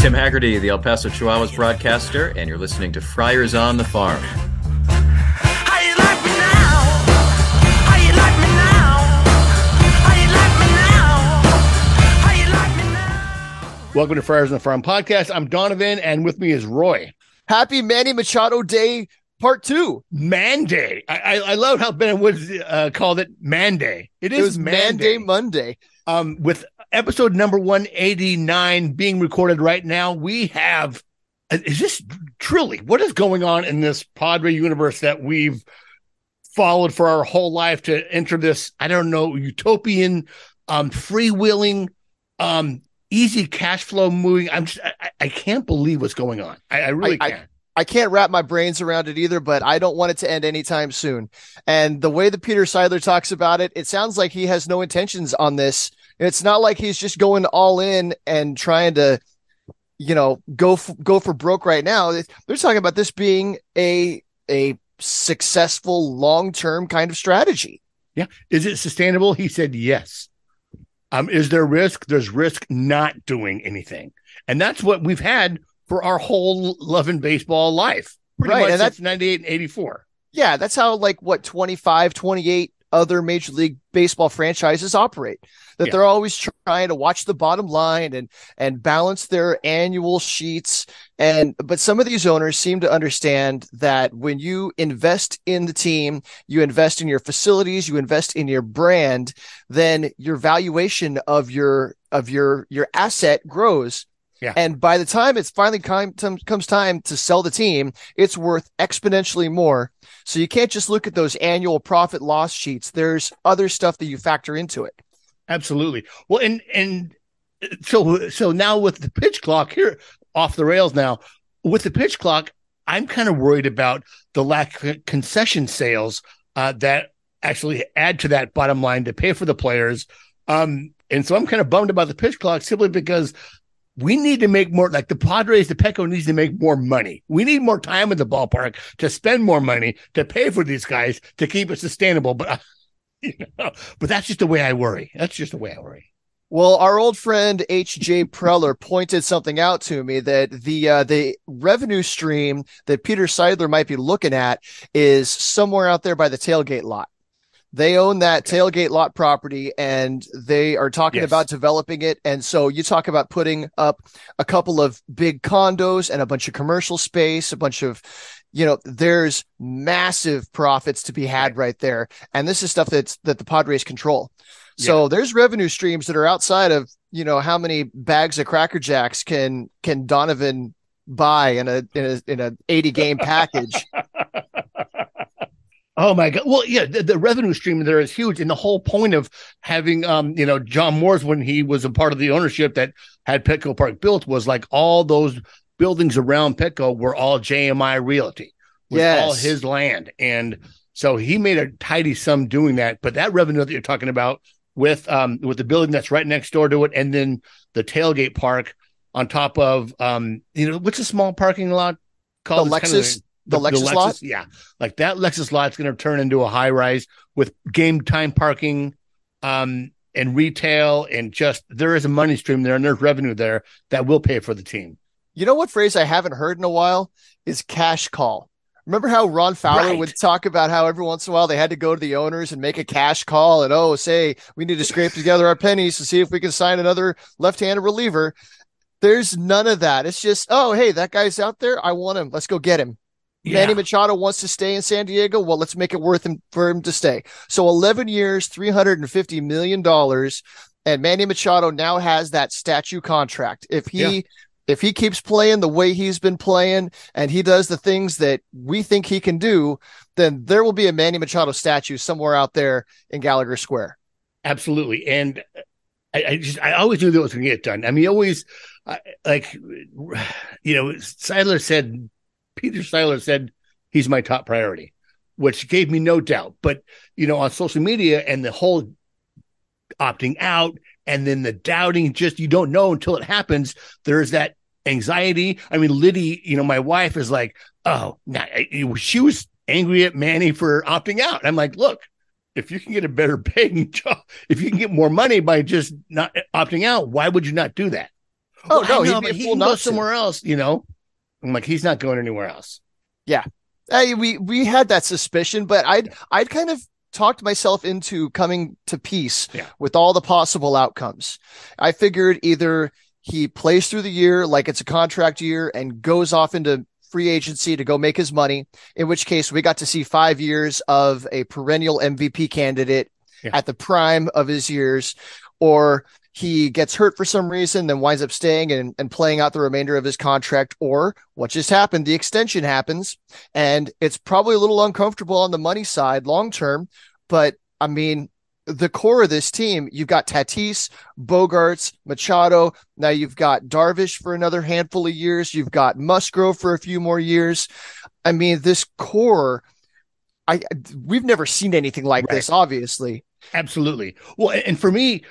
Tim Hagerty, the El Paso Chihuahuas broadcaster, and you're listening to Friars on the Farm. Welcome to Friars on the Farm podcast. I'm Donovan, and with me is Roy. Happy Manny Machado Day Part Two. Man Day. I, I, I love how Ben Woods uh, called it Man Day. It is It was Man, Man Day. Day Monday. Um, with episode number 189 being recorded right now, we have. Is this truly what is going on in this Padre universe that we've followed for our whole life to enter this? I don't know, utopian, um, freewheeling, um, easy cash flow moving. I'm just, I, I- can't believe what's going on. I, I really I- I- can't. I can't wrap my brains around it either, but I don't want it to end anytime soon. And the way that Peter Seidler talks about it, it sounds like he has no intentions on this. It's not like he's just going all in and trying to, you know, go f- go for broke right now. They're talking about this being a a successful long term kind of strategy. Yeah, is it sustainable? He said yes. Um, is there risk? There's risk not doing anything. And that's what we've had for our whole love and baseball life. Pretty Right, much and since 98 and 84. Yeah, that's how like what 25, 28 other major league baseball franchises operate. That Yeah. they're always trying to watch the bottom line and and balance their annual sheets and but some of these owners seem to understand that when you invest in the team, you invest in your facilities, you invest in your brand, then your valuation of your of your your asset grows. Yeah. And by the time it's finally time, comes time to sell the team, it's worth exponentially more. So you can't just look at those annual profit loss sheets. There's other stuff that you factor into it. Absolutely. Well, and and so so now with the pitch clock here off the rails now, with the pitch clock, I'm kind of worried about the lack of concession sales uh, that actually add to that bottom line to pay for the players. Um, and so I'm kind of bummed about the pitch clock simply because we need to make more like the Padres, the Petco needs to make more money. We need more time in the ballpark to spend more money to pay for these guys to keep it sustainable. But you know, but that's just the way I worry. That's just the way I worry. Well, our old friend A.J. Preller pointed something out to me that the uh, the revenue stream that Peter Seidler might be looking at is somewhere out there by the tailgate lot. They own that tailgate lot property and they are talking Yes. about developing it. And so you talk about putting up a couple of big condos and a bunch of commercial space, a bunch of, you know, there's massive profits to be had right there. And this is stuff that's that the Padres control. So there's revenue streams that are outside of, you know, how many bags of Cracker Jacks can can Donovan buy in a in a in a 80 game package. Oh my god! Well, yeah, the, the revenue stream there is huge, and the whole point of having, um, you know, John Moores when he was a part of the ownership that had Petco Park built was like all those buildings around Petco were all JMI Realty, was all his land, and so he made a tidy sum doing that. But that revenue that you're talking about with, um, with the building that's right next door to it, and then the tailgate park on top of, um, you know, what's a small parking lot called? The It's kind of Lexus- the Lexus lot? yeah. Like that Lexus lot's going to turn into a high rise with game time parking, um, and retail, and just there is a money stream there and there's revenue there that will pay for the team. You know what phrase I haven't heard in a while is cash call. Remember how Ron Fowler Right. would talk about how every once in a while they had to go to the owners and make a cash call and oh, say we need to scrape together our pennies to see if we can sign another left-handed reliever. There's none of that. It's just, oh, hey, that guy's out there. I want him. Let's go get him. Manny Machado wants to stay in San Diego. Well, let's make it worth him for him to stay. So 11 years, 350 million dollars, and Manny Machado now has that statue contract. If he Yeah. if he keeps playing the way he's been playing and he does the things that we think he can do, then there will be a Manny Machado statue somewhere out there in Gallagher Square. absolutely. And I, I just I always knew that was going to get done. I mean, always uh, like you know, Seidler said, Peter Seidler said he's my top priority, which gave me no doubt. But you know, on social media and the whole opting out and then the doubting, just you don't know until it happens. There's that anxiety. I mean, Liddy, you know, my wife is like, oh, nah, she was angry at Manny for opting out. I'm like, look, if you can get a better paying job, if you can get more money by just not opting out, why would you not do that? Oh, oh no, know, he'd be but a he can go somewhere else. You know, I'm like, he's not going anywhere else. Yeah. Hey, we we had that suspicion, but I'd I'd kind of talked myself into coming to peace Yeah. with all the possible outcomes. I figured either he plays through the year like it's a contract year and goes off into free agency to go make his money, in which case we got to see 5 years of a perennial MVP candidate Yeah. at the prime of his years or he gets hurt for some reason, then winds up staying and, and playing out the remainder of his contract, or what just happened, the extension happens, and it's probably a little uncomfortable on the money side long term. But I mean, the core of this team, you've got Tatis, Bogaerts, Machado. Now you've got Darvish for another handful of years. You've got Musgrove for a few more years. I mean, this core, I we've never seen anything like Right. this, obviously. Absolutely. Well, and for me,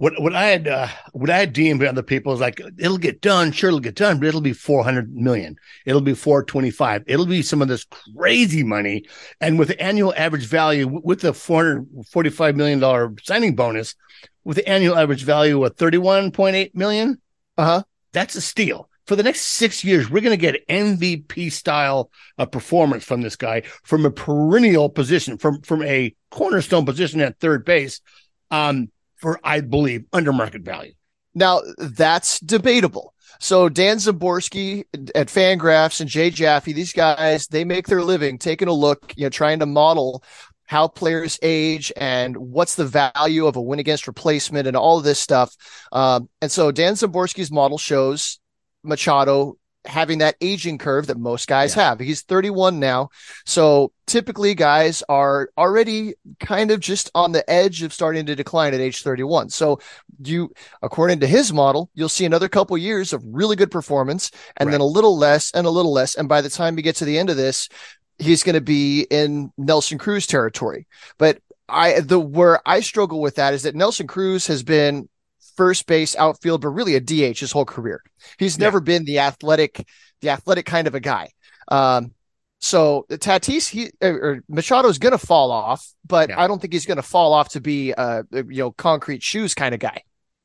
what what I had uh, what I had DM'd other people is like it'll get done, sure it'll get done, but it'll be four hundred million, it'll be four twenty five, it'll be some of this crazy money, and with the annual average value with the four hundred forty five million dollar signing bonus, with the annual average value of thirty one point eight million, Uh huh. that's a steal. For the next six years, we're going to get MVP style of performance from this guy from a perennial position, from from a cornerstone position at third base, um, for I believe under market value. Now that's debatable. So Dan Szymborski at Fangraphs and Jay Jaffe, these guys, they make their living taking a look, you know, trying to model how players age and what's the value of a win against replacement and all this stuff. Um, and so Dan Szymborski's model shows Machado having that aging curve that most guys Yeah. have. He's 31 now. So typically guys are already kind of just on the edge of starting to decline at age 31. So you according to his model, you'll see another couple years of really good performance and then a little less and a little less. And by the time you get to the end of this, he's going to be in Nelson Cruz territory. But I, the where I struggle with that is that Nelson Cruz has been first base outfield, but really a DH his whole career. He's Yeah. never been the athletic, the athletic kind of a guy. Um, so Tatis, he or, is going to fall off, but Yeah. I don't think he's going to fall off to be a you know concrete shoes kind of guy.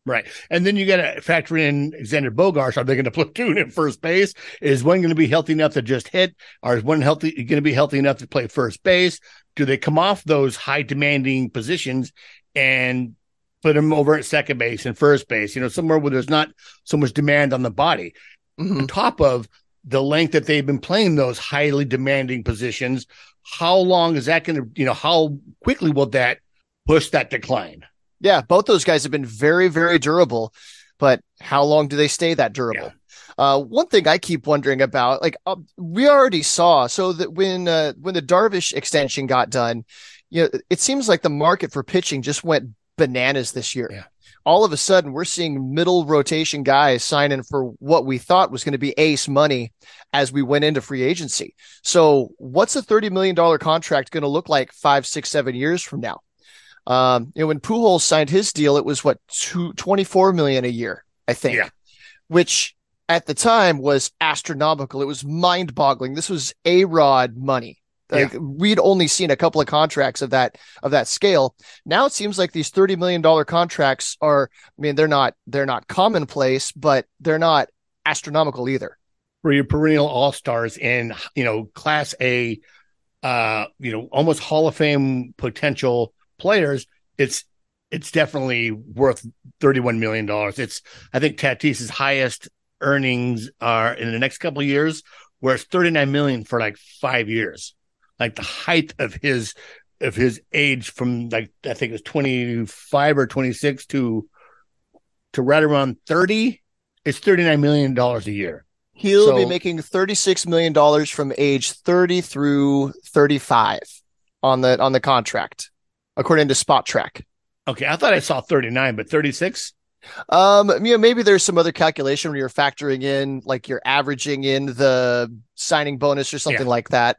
Right. And then you got to factor in Xander Bogaerts. Are they going to platoon at first base? Is one going to be healthy enough to just hit? Or is one healthy going to be healthy enough to play first base? Do they come off those high demanding positions and put them over at second base and first base? You know, somewhere where there's not so much demand on the body. Mhm. On top of the length that they've been playing those highly demanding positions, how long is that going to? You know, how quickly will that push that decline? Yeah, both those guys have been very, very durable, but how long do they stay that durable? Uh, one thing I keep wondering about, like uh, we already saw, so that when uh, when the Darvish extension got done, you know, it seems like the market for pitching just went bananas this year. Yeah. All of a sudden, we're seeing middle rotation guys signing for what we thought was going to be ace money as we went into free agency. So, what's a thirty million dollar contract going to look like five, six, seven years from now? Um, you know, when Pujols signed his deal, it was what two, 24 million a year, I think, Yeah. which at the time was astronomical. It was mind boggling. This was a rod money. Like we'd only seen a couple of contracts of that of that scale. Now it seems like these 30 million dollar contracts are I mean they're not they're not commonplace, but they're not astronomical either. for your perennial all stars in you know class A, uh, you know almost Hall of Fame potential players, it's it's definitely worth thirty one million dollars. It's I think Tatis's highest earnings are in the next couple of years, where it's thirty nine million for like five years, like the height of his of his age from like I think it was twenty five or twenty six to to right around thirty. It's thirty nine million dollars a year. He'll be making 36 million dollars from age 30 through 35 on the on the contract, according to Spotrac. Okay, I thought I saw 39, but 36? Um, you know, maybe there's some other calculation where you're factoring in, like you're averaging in the signing bonus or something Yeah. like that.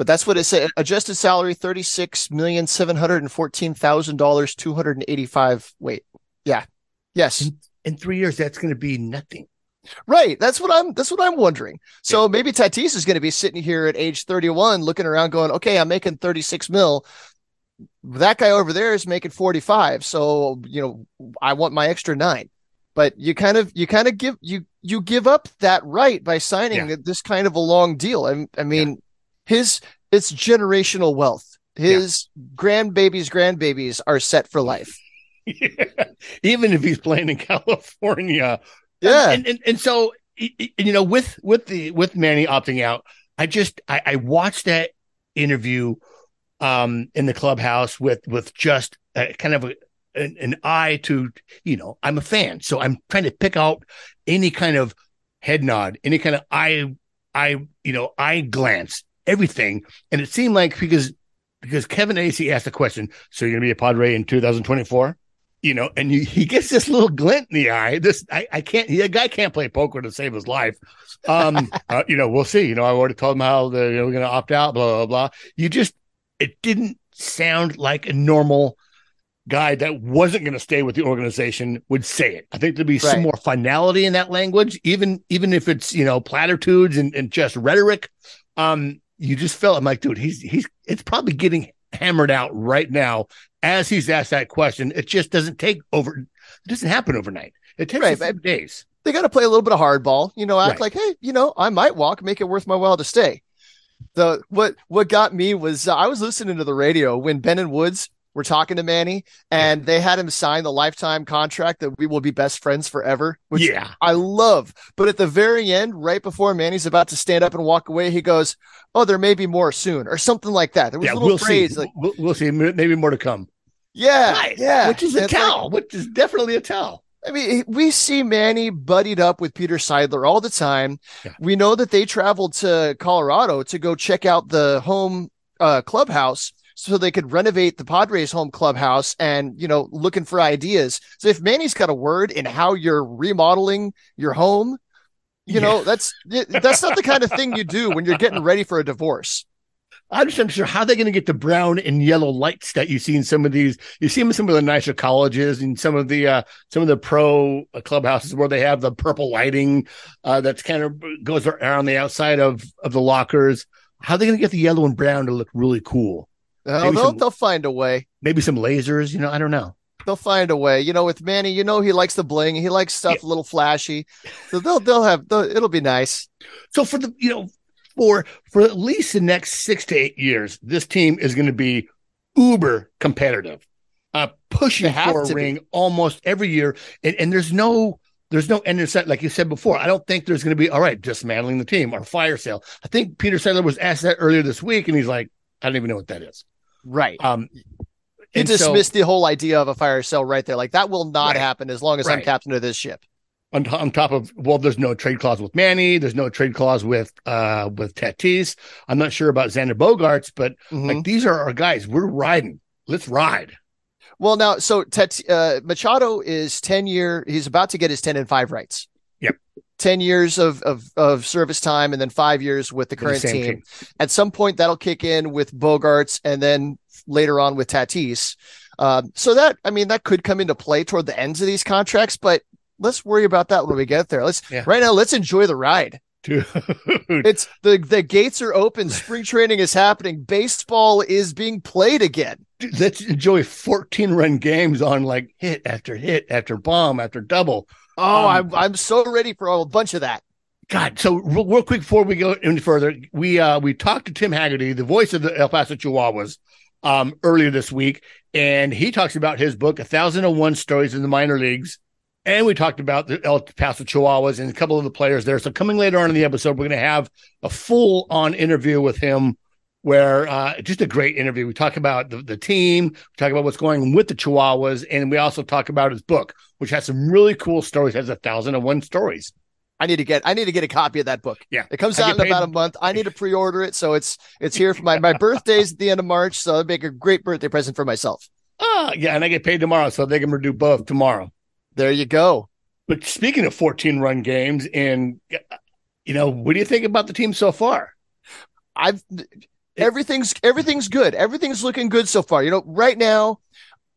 But that's what it said. Adjusted salary thirty six million seven hundred and fourteen thousand dollars, two hundred and eighty five. Wait, yeah, yes, In three years, that's going to be nothing. right. That's what I'm. That's what I'm wondering. So maybe Tatis is going to be sitting here at age thirty one, looking around, going, "Okay, I'm making thirty six mil." That guy over there is making forty five. So you know, I want my extra nine. But you kind of you kind of give you you give up that right by signing Yeah. this kind of a long deal. I, I mean, his it's generational wealth. His grandbabies, grandbabies are set for life. Even if he's playing in California. Yeah. And, and, and so, you know, with, with the, with Manny opting out, I just, I, I watched that interview, um, in the clubhouse with, with just a, kind of a, an, an eye to, you know, I'm a fan. So I'm trying to pick out any kind of head nod, any kind of eye, eye, you know, eye glance, everything. And it seemed like because, because Kevin Acey asked the question, so you're to be a Padre in 2024? you know, and you, he gets this little glint in the eye. This I, I can't. The guy can't play poker to save his life. Um, uh, you know, we'll see. You know, I already told him how the, you know, we're going to opt out. Blah blah blah. You just it didn't sound like a normal guy that wasn't going to stay with the organization would say it. I think there'd be some more finality in that language, even even if it's you know platitudes and, and just rhetoric. Um, you just felt I'm like, dude, he's he's it's probably getting hammered out right now as he's asked that question. It just doesn't take over. It doesn't happen overnight. It takes Right, but- days. they got to play a little bit of hardball, you know, act Right. like, hey, you know, I might walk, make it worth my while to stay. The what what got me was uh, I was listening to the radio when Ben and Woods were talking to Manny, and they had him sign the lifetime contract that we will be best friends forever, which yeah, I love. But at the very end, right before Manny's about to stand up and walk away, he goes, "Oh, there may be more soon," or something like that. There was yeah. a little We'll phrase see. like, we'll, we'll see. Maybe more to come. "Yeah, yeah," which is a It's like- which is definitely a tell. I mean, we see Manny buddied up with Peter Seidler all the time. Yeah. We know that they traveled to Colorado to go check out the home uh, clubhouse so they could renovate the Padres home clubhouse and, you know, looking for ideas. So if Manny's got a word in how you're remodeling your home, you know, that's that's not the kind of thing you do when you're getting ready for a divorce. I'm just not sure how they're going to get the brown and yellow lights that you see in some of these. You see them in some of the nicer colleges and some of the uh, some of the pro uh, clubhouses where they have the purple lighting uh, that's kind of goes around the outside of of the lockers. How are they going to get the yellow and brown to look really cool? Oh, Maybe they'll, some- they'll find a way. Maybe some lasers. You know, I don't know. They'll find a way. You know, with Manny, you know he likes the bling. He likes stuff a little flashy. So they'll they'll have they'll, it'll be nice. So for the you know for for at least the next six to eight years, this team is going to be uber competitive, uh, pushing for a to be. ring almost every year, and, and there's no there's no end in sight. Like you said before, I don't think there's going to be all right dismantling the team or fire sale. I think Peter Seidler was asked that earlier this week, and he's like, I don't even know what that is. Right. Um, He and so- dismissed the whole idea of a fire sale right there. Like that will not Right. happen as long as I'm captain of this ship. on, to- on top of well, there's no trade clause with Manny. There's no trade clause with uh with Tatis. I'm not sure about Xander Bogaerts, but Mhm. like these are our guys. We're riding. Let's ride. Well, now, so Tet, uh, Machado is 10 year. He's about to get his 10 and five rights. Yep. 10 years of, of, of service time and then five years with the With the current team. team. At some point, that'll kick in with Bogaerts and then later on with Tatis. Um, so that, I mean, that could come into play toward the ends of these contracts, but let's worry about that when we get there. Let's Yeah. right now, let's enjoy the ride. Dude. It's the, the gates are open. Spring training is happening. Baseball is being played again. Dude, let's enjoy 14 run games on like hit after hit after bomb after double. Oh, Um, I'm, I'm so ready for a bunch of that. God, so real, real quick before we go any further, we uh we talked to Tim Hagerty, the voice of the El Paso Chihuahuas, um earlier this week, and he talks about his book, A Thousand and One Stories in the Minor Leagues. And we talked about the El Paso Chihuahuas and a couple of the players there. So coming later on in the episode, we're going to have a full on interview with him where uh, just a great interview. We talk about the, the team, we talk about what's going on with the Chihuahuas, and we also talk about his book, which has some really cool stories, has a thousand and one stories. I need to get I need to get a copy of that book. Yeah. It comes out in paid- about a month. I need to pre-order it. So it's it's here for my my birthday's at the end of March. So that'd make a great birthday present for myself. Ah, yeah, and I get paid tomorrow, so they can do both tomorrow. There you go. But speaking of 14 run games, and you know, what do you think about the team so far? I've everything's everything's good. Everything's looking good so far. You know, right now,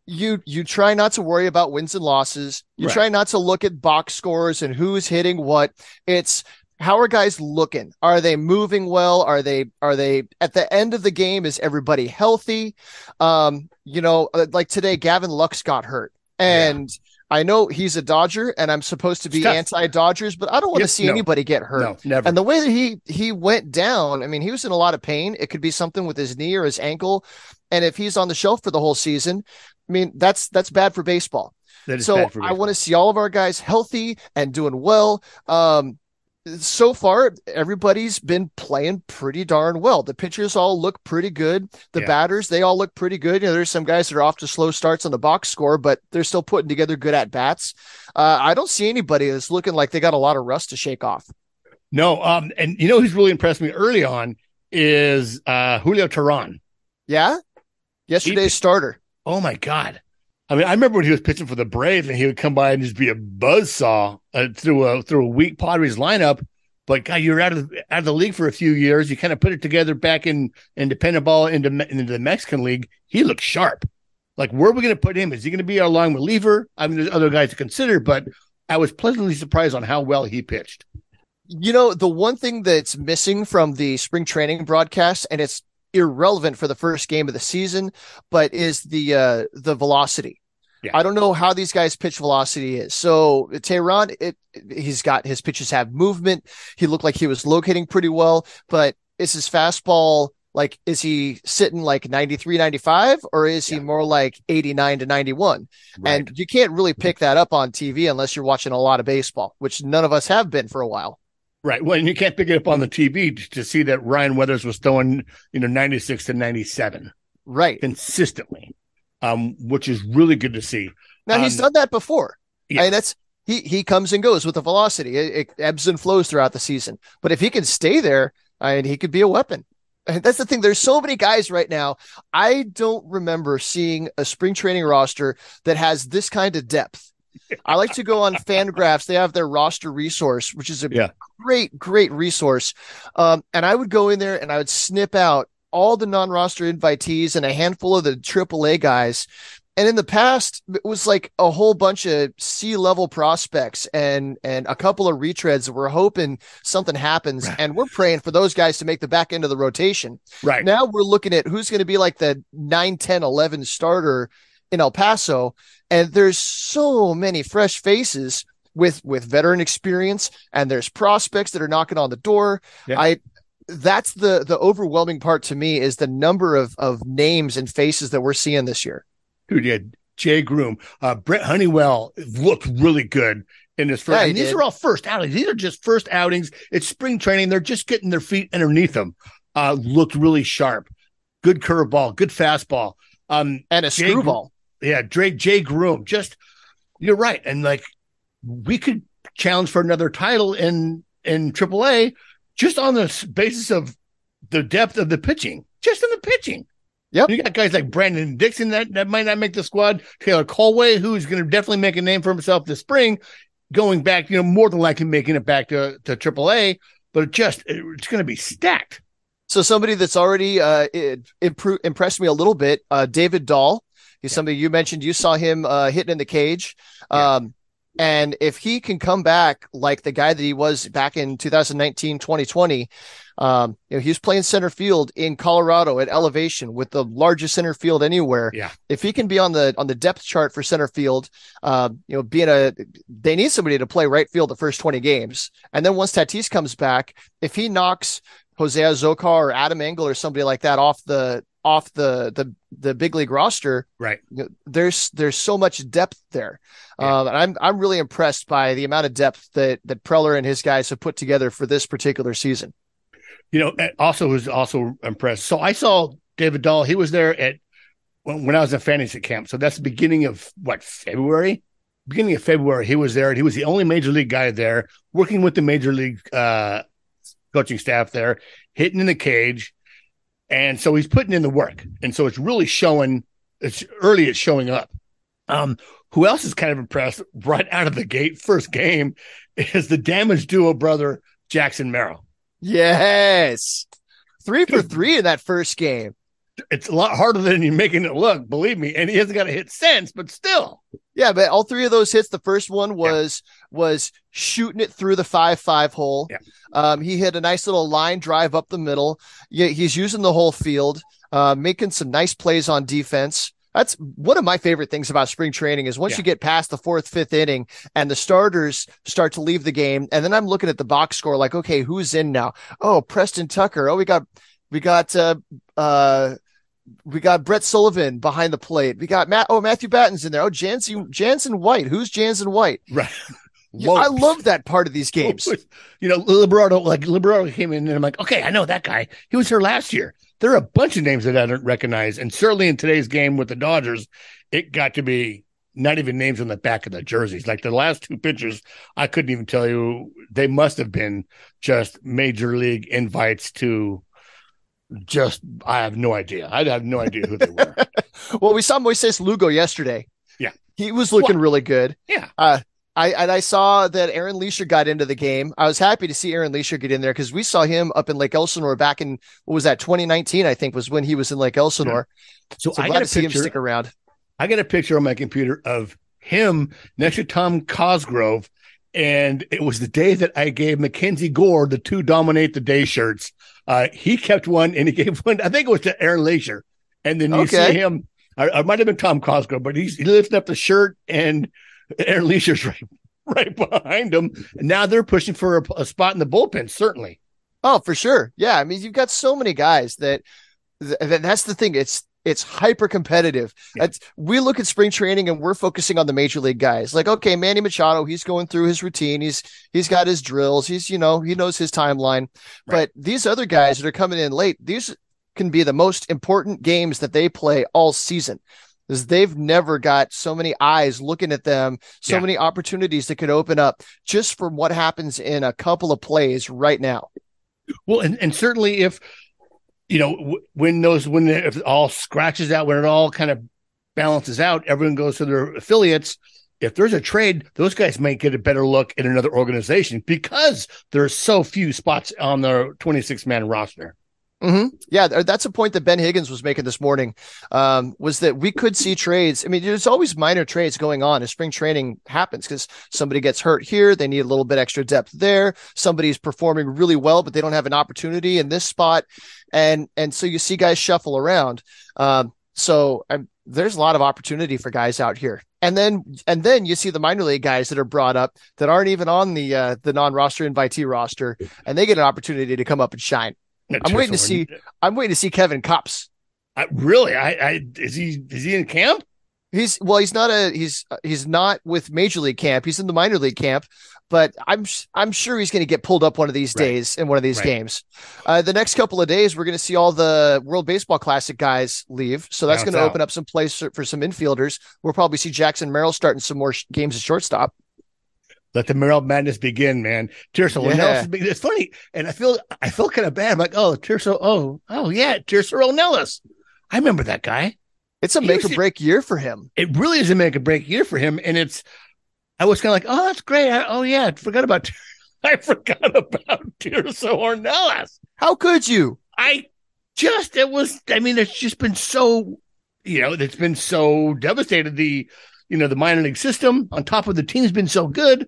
you you try not to worry about wins and losses. You Right. try not to look at box scores and who's hitting what. It's how are guys looking? Are they moving well? Are they are they at the end of the game? Is everybody healthy? Um, you know, uh, like today, Gavin Lux got hurt, and I know he's a Dodger, and I'm supposed to be anti-Dodgers, but I don't want to see no. anybody get hurt. No, never. And the way that he he went down, I mean, he was in a lot of pain. It could be something with his knee or his ankle, and if he's on the shelf for the whole season, I mean, that's that's bad for baseball. so I want to see all of our guys healthy and doing well. Um, so far everybody's been playing pretty darn well. The pitchers all look pretty good. The yeah. batters, they all look pretty good. You know, there's some guys that are off to slow starts on the box score, but they're still putting together good at bats. Uh, I don't see anybody that's looking like they got a lot of rust to shake off. No, um, and you know who's really impressed me early on is uh Julio Teheran. Yeah, yesterday's he, starter. Oh my god. I mean, I remember when he was pitching for the Braves and he would come by and just be a buzzsaw uh, through a through a weak Padres lineup. But God, you're out of out of the league for a few years. You kind of put it together back in independent ball into into the Mexican league. He looks sharp. Like, where are we going to put him? Is he going to be our long reliever? I mean, there's other guys to consider, but I was pleasantly surprised on how well he pitched. You know, the one thing that's missing from the spring training broadcast, and it's irrelevant for the first game of the season, but is the uh, the velocity. Yeah. I don't know how these guys' pitch velocity is. So Teheran, it he's got his pitches have movement. He looked like he was locating pretty well, but is his fastball like is he sitting like 93 95 or is he more like 89 to 91 right. and you can't really pick that up on tv unless you're watching a lot of baseball which none of us have been for a while Right. Well, and you can't pick it up on the TV to see that Ryan Weathers was throwing, you know, 96 to 97. Right. Consistently, um, which is really good to see. Now, um, he's done that before. Yeah. I mean, that's, he, he comes and goes with the velocity. It, it, ebbs and flows throughout the season. But if he can stay there, I mean, he could be a weapon. And that's the thing. There's so many guys right now. I don't remember seeing a spring training roster that has this kind of depth I like to go on Fangraphs. They have their roster resource, which is a yeah. great, great resource. Um, and I would go in there and I would snip out all the non-roster invitees and a handful of the AAA guys. And in the past, it was like a whole bunch of C-level prospects and and a couple of retreads that we're hoping something happens. Right. And we're praying for those guys to make the back end of the rotation. Right. Now we're looking at who's going to be like the 9, 10, 11 starter in El Paso and there's so many fresh faces with with veteran experience and there's prospects that are knocking on the door yeah. i that's the the overwhelming part to me is the number of of names and faces that we're seeing this year. Dude yeah jay Groome, uh brent honeywell looked really good in this first yeah, these did. are all first outings. These are just first outings. It's spring training. They're just getting their feet underneath them uh looked really sharp. Good curveball good fastball. Um and a screwball. Yeah, Drake Jay Groome. Just you're right, and like we could challenge for another title in in AAA just on the basis of the depth of the pitching, just in the pitching. Yep. You got guys like Brandon Dixon that, that might not make the squad. Taylor Kohlwey, who's going to definitely make a name for himself this spring, going back, you know, more than likely making it back to, to AAA, but it just, it, it's going to be stacked. So somebody that's already uh, impressed me a little bit, uh, David Dahl. He's yeah. somebody you mentioned. You saw him uh, hitting in the cage. Yeah. Um, and if he can come back like the guy that he was back in 2019, 2020, um, you know, he was playing center field in Colorado at elevation with the largest center field anywhere. Yeah. If he can be on the on the depth chart for center field, uh, you know, being a they need somebody to play right field the first 20 games. And then once Tatis comes back, if he knocks Jose Azocar or Adam Engel or somebody like that off the off the the the big league roster, right? There's there's so much depth there, yeah. um, and I'm I'm really impressed by the amount of depth that that Preller and his guys have put together for this particular season. You know, also who's also impressed. So I saw David Dahl. He was there at when I was at fantasy camp. So that's the beginning of what February. Beginning of February, he was there, and he was the only major league guy there, working with the major league uh, coaching staff there, hitting in the cage and so he's putting in the work. And so it's really showing, it's early, it's showing up. Um, who else is kind of impressed right out of the gate, first game, is the damage duo brother, Jackson Merrill. Yes. Three for three in that first game it's a lot harder than you're making it look, believe me. And he hasn't got a hit since, but still. Yeah, but all three of those hits, the first one was yeah. was shooting it through the five five hole. Yeah. Um, he hit a nice little line drive up the middle. Yeah, he's using the whole field, uh, making some nice plays on defense. That's one of my favorite things about spring training is once Yeah. you get past the fourth, fifth inning and the starters start to leave the game. And then I'm looking at the box score, like, okay, who's in now? Oh, Preston Tucker. Oh, we got, we got, uh, uh, we got Brett Sullivan behind the plate. We got Matt. Oh, Matthew Batten's in there. Oh, Jansen, Jansen White. Who's Jansen White? Right. I love that part of these games. You know, Liberato, like Liberato came in and I'm like, okay, I know that guy. He was here last year. There are a bunch of names that I don't recognize. And certainly in today's game with the Dodgers, it got to be not even names on the back of the jerseys. Like the last two pitchers, I couldn't even tell you. They must have been just major league invites to just, I have no idea. I have no idea who they were. Well, we saw Moises Lugo yesterday. Yeah. He was looking really good. Yeah. Uh, I and I saw that Aaron Leasure got into the game. I was happy to see Aaron Leasure get in there because we saw him up in Lake Elsinore back in what was that 2019? I think was when he was in Lake Elsinore. So, So I got to see him stick around. I got a picture on my computer of him next to Tom Cosgrove. And it was the day that I gave Mackenzie Gore the two dominate the day shirts. Uh, he kept one and he gave one, I think it was to Aaron Leasure. And then you Okay. see him, I, I might have been Tom Cosgrove, but he's he lifting up the shirt and Aaron Leasure's right, right behind him. And now they're pushing for a, a spot in the bullpen, certainly. Oh, for sure. Yeah, I mean you've got so many guys that, that that's the thing. It's it's hyper competitive. Yeah. We look at spring training and we're focusing on the major league guys. Like, okay, Manny Machado, he's going through his routine. He's he's got his drills. He's you know he knows his timeline. But these other guys that are coming in late, these can be the most important games that they play all season. Because they've never got so many eyes looking at them, so Yeah. many opportunities that could open up just from what happens in a couple of plays right now. Well, and, and certainly if you know when those when it all scratches out, when it all kind of balances out, everyone goes to their affiliates. If there's a trade, those guys might get a better look in another organization because there's so few spots on their 26 man roster. Hmm Yeah, that's a point that Ben Higgins was making this morning. Um, was that we could see trades. I mean, there's always minor trades going on as spring training happens because somebody gets hurt here, they need a little bit extra depth there. Somebody's performing really well, but they don't have an opportunity in this spot, and and so you see guys shuffle around. Um, so um, there's a lot of opportunity for guys out here. And then and then you see the minor league guys that are brought up that aren't even on the uh, the non-roster invitee roster, and they get an opportunity to come up and shine. I'm waiting to see- I'm waiting to see Kevin Kopps. I, really, I, I is he is he in camp? He's well, he's not a he's he's not with major league camp. He's in the minor league camp, but I'm I'm sure he's going to get pulled up one of these Right. days in one of these Right. games. Uh, the next couple of days, we're going to see all the World Baseball Classic guys leave, so that's going to open up some place for, for some infielders. We'll probably see Jackson Merrill starting some more sh- games at shortstop. Let the Merrill madness begin, man. Tirso Yeah. Ornelas. It's funny, and I feel I feel kind of bad. I'm like, oh, Tirso. Oh, oh yeah, Tirso Ornelas. I remember that guy. It's a He make or break year for him. it really is a make or break year for him. And it's, I was kind of like, oh, that's great. I, oh yeah, I forgot about, I forgot about Tirso Ornelas. How could you? I just, it was, I mean, it's just been so, you know, it's been so devastated. The, you know, the minor league system on top of the team's been so good.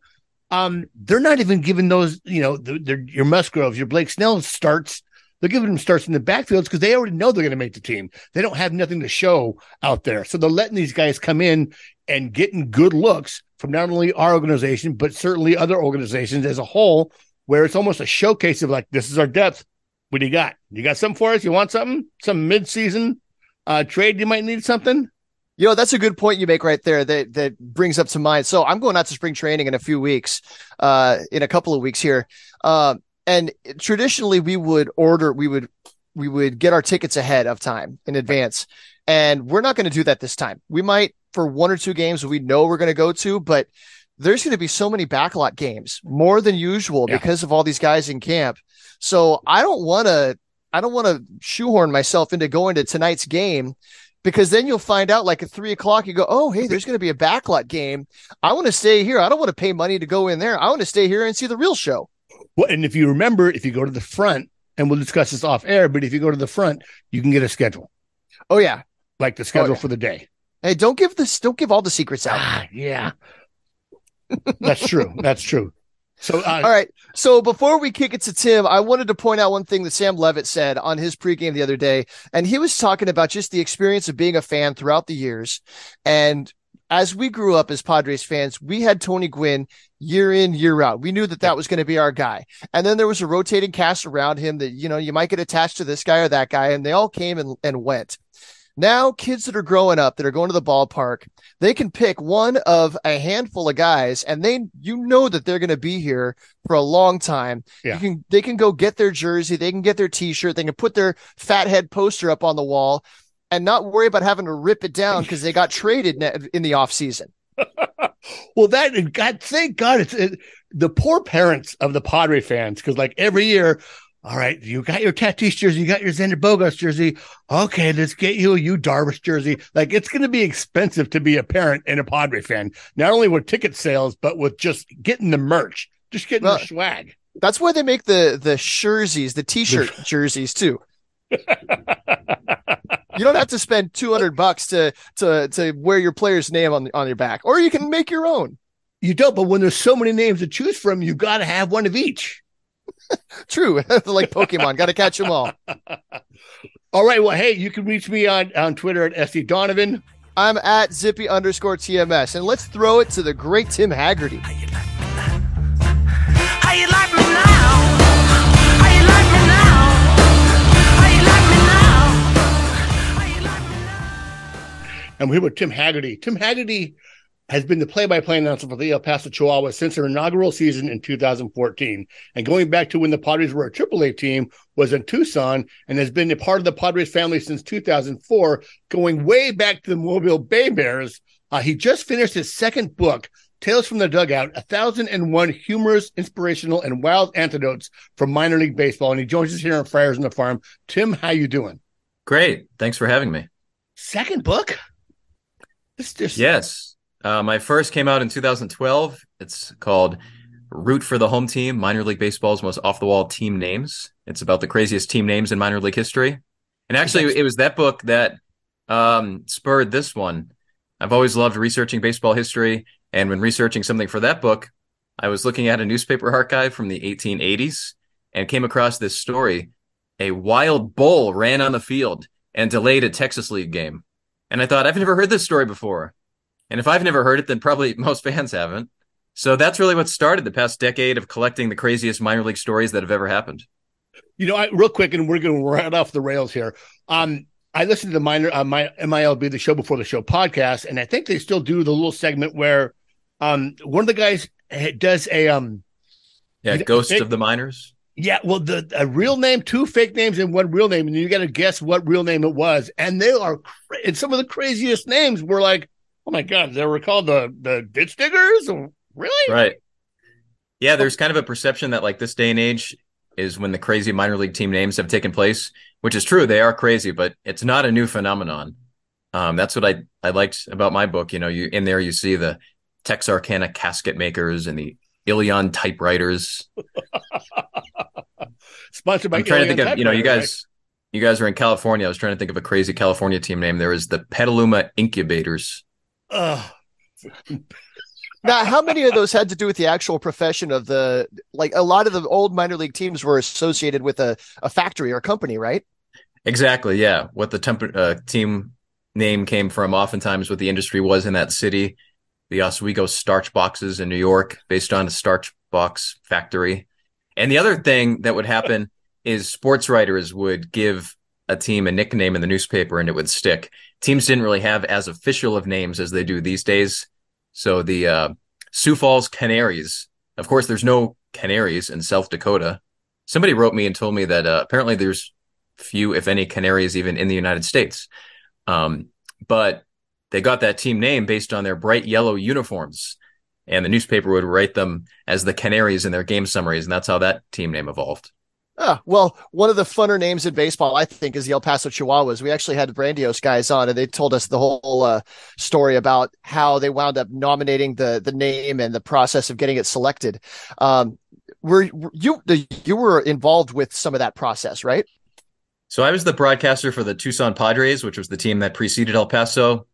Um, they're not even giving those, you know, the, the, your Musgroves, your Blake Snell starts. They're giving them starts in the backfields because they already know they're going to make the team. They don't have nothing to show out there. So they're letting these guys come in and getting good looks from not only our organization, but certainly other organizations as a whole, where it's almost a showcase of like, this is our depth. What do you got? You got something for us? You want something? Some mid-season uh, trade? You might need something. You know, that's a good point you make right there that that brings up to mind. So I'm going out to spring training in a few weeks, uh, in a couple of weeks here. Um, and traditionally we would order, we would, we would get our tickets ahead of time in advance. And we're not going to do that this time. We might for one or two games we know we're going to go to, but there's going to be so many backlot games more than usual Yeah. because of all these guys in camp. So I don't want to, I don't want to shoehorn myself into going to tonight's game because then you'll find out like at three o'clock, you go, Oh, hey, there's going to be a backlot game. I want to stay here. I don't want to pay money to go in there. I want to stay here and see the real show. Well, and if you remember, if you go to the front, and we'll discuss this off air, but if you go to the front, you can get a schedule, Oh, yeah. like the schedule yeah. for the day. Hey, don't give this, don't give all the secrets out. Ah, yeah. That's true. That's true. So, uh, All right. So before we kick it to Tim, I wanted to point out one thing that Sam Levitt said on his pregame the other day. And he was talking about just the experience of being a fan throughout the years. And as we grew up as Padres fans, we had Tony Gwynn year in, year out. We knew that that was going to be our guy. And then there was a rotating cast around him that, you know, you might get attached to this guy or that guy. And they all came and, and went. Now, kids that are growing up that are going to the ballpark, they can pick one of a handful of guys and they, you know, that they're going to be here for a long time. Yeah. You can, they can go get their jersey. They can get their t-shirt. They can put their fathead poster up on the wall and not worry about having to rip it down because they got traded in the off season. well, that God, thank God, it's it, the poor parents of the Padre fans because like every year, all right, you got your Tatis jersey, you got your Xander Bogaerts jersey. Okay, let's get you a you Darvish jersey. Like it's going to be expensive to be a parent and a Padre fan, not only with ticket sales but with just getting the merch, just getting Well, the swag. That's why they make the the jerseys, the t-shirt jerseys too. you don't have to spend 200 bucks to to to wear your player's name on on your back or you can make your own. You don't, but when there's so many names to choose from, you got to have one of each. True, like Pokemon, got to catch them all. All right. Well, hey, you can reach me on, on Twitter at SD Donovan. I'm at zippy underscore TMS, and let's throw it to the great Tim Hagerty. How you like me now? How you like me now? How you like me now? How you like me now? And we're here with Tim Hagerty. Tim Hagerty has been the play-by-play announcer for the El Paso Chihuahua since their inaugural season in 2014. And going back to when the Padres were a AAA team was in Tucson and has been a part of the Padres family since 2004, going way back to the Mobile Bay Bears. Uh, he just finished his second book, Tales from the Dugout, a thousand and one humorous, inspirational, and wild anecdotes from minor league baseball. And he joins us here on Friars on the Farm. Tim, how you doing? Great. Thanks for having me. Second book? This just Yes. Uh, my first came out in 2012. It's called Root for the Home Team Minor League Baseball's Most Off the Wall Team Names. It's about the craziest team names in minor league history. And actually, it was that book that um, spurred this one. I've always loved researching baseball history. And when researching something for that book, I was looking at a newspaper archive from the 1880s and came across this story. A wild bull ran on the field and delayed a Texas League game. And I thought, I've never heard this story before. And if I've never heard it, then probably most fans haven't. So that's really what started the past decade of collecting the craziest minor league stories that have ever happened. You know, I, real quick, and we're going to right off the rails here. Um, I listened to the minor, uh, my MILB, the show before the show podcast, and I think they still do the little segment where um, one of the guys does a um, Yeah, Ghosts they- of the Minors. yeah, well, the a real name, two fake names, and one real name, and you got to guess what real name it was. And they are, and some of the craziest names were like, oh my god, they were called the the ditch diggers. Really? Right. Yeah, there's kind of a perception that like this day and age is when the crazy minor league team names have taken place, which is true. They are crazy, but it's not a new phenomenon. Um, that's what I, I liked about my book. You know, you in there you see the Texarkana casket makers and the Ilion typewriters. Sponsored by. I'm trying to think of, you know, you guys, you guys are in California. I was trying to think of a crazy California team name. There was the Petaluma Incubators. Ugh. Now, how many of those had to do with the actual profession of the like a lot of the old minor league teams were associated with a, a factory or a company, right? Exactly. Yeah. What the temp- uh, team name came from, oftentimes what the industry was in that city. The Oswego starch boxes in New York, based on a starch box factory. And the other thing that would happen is sports writers would give a team a nickname in the newspaper and it would stick. Teams didn't really have as official of names as they do these days. So the uh, Sioux Falls Canaries, of course, there's no Canaries in South Dakota. Somebody wrote me and told me that uh, apparently there's few, if any, Canaries even in the United States. Um, but they got that team name based on their bright yellow uniforms. And the newspaper would write them as the Canaries in their game summaries. And that's how that team name evolved. Ah, well, one of the funner names in baseball, I think, is the El Paso Chihuahuas. We actually had the Brandiose guys on, and they told us the whole uh, story about how they wound up nominating the the name and the process of getting it selected. Um, were you you were involved with some of that process, right? So I was the broadcaster for the Tucson Padres, which was the team that preceded El Paso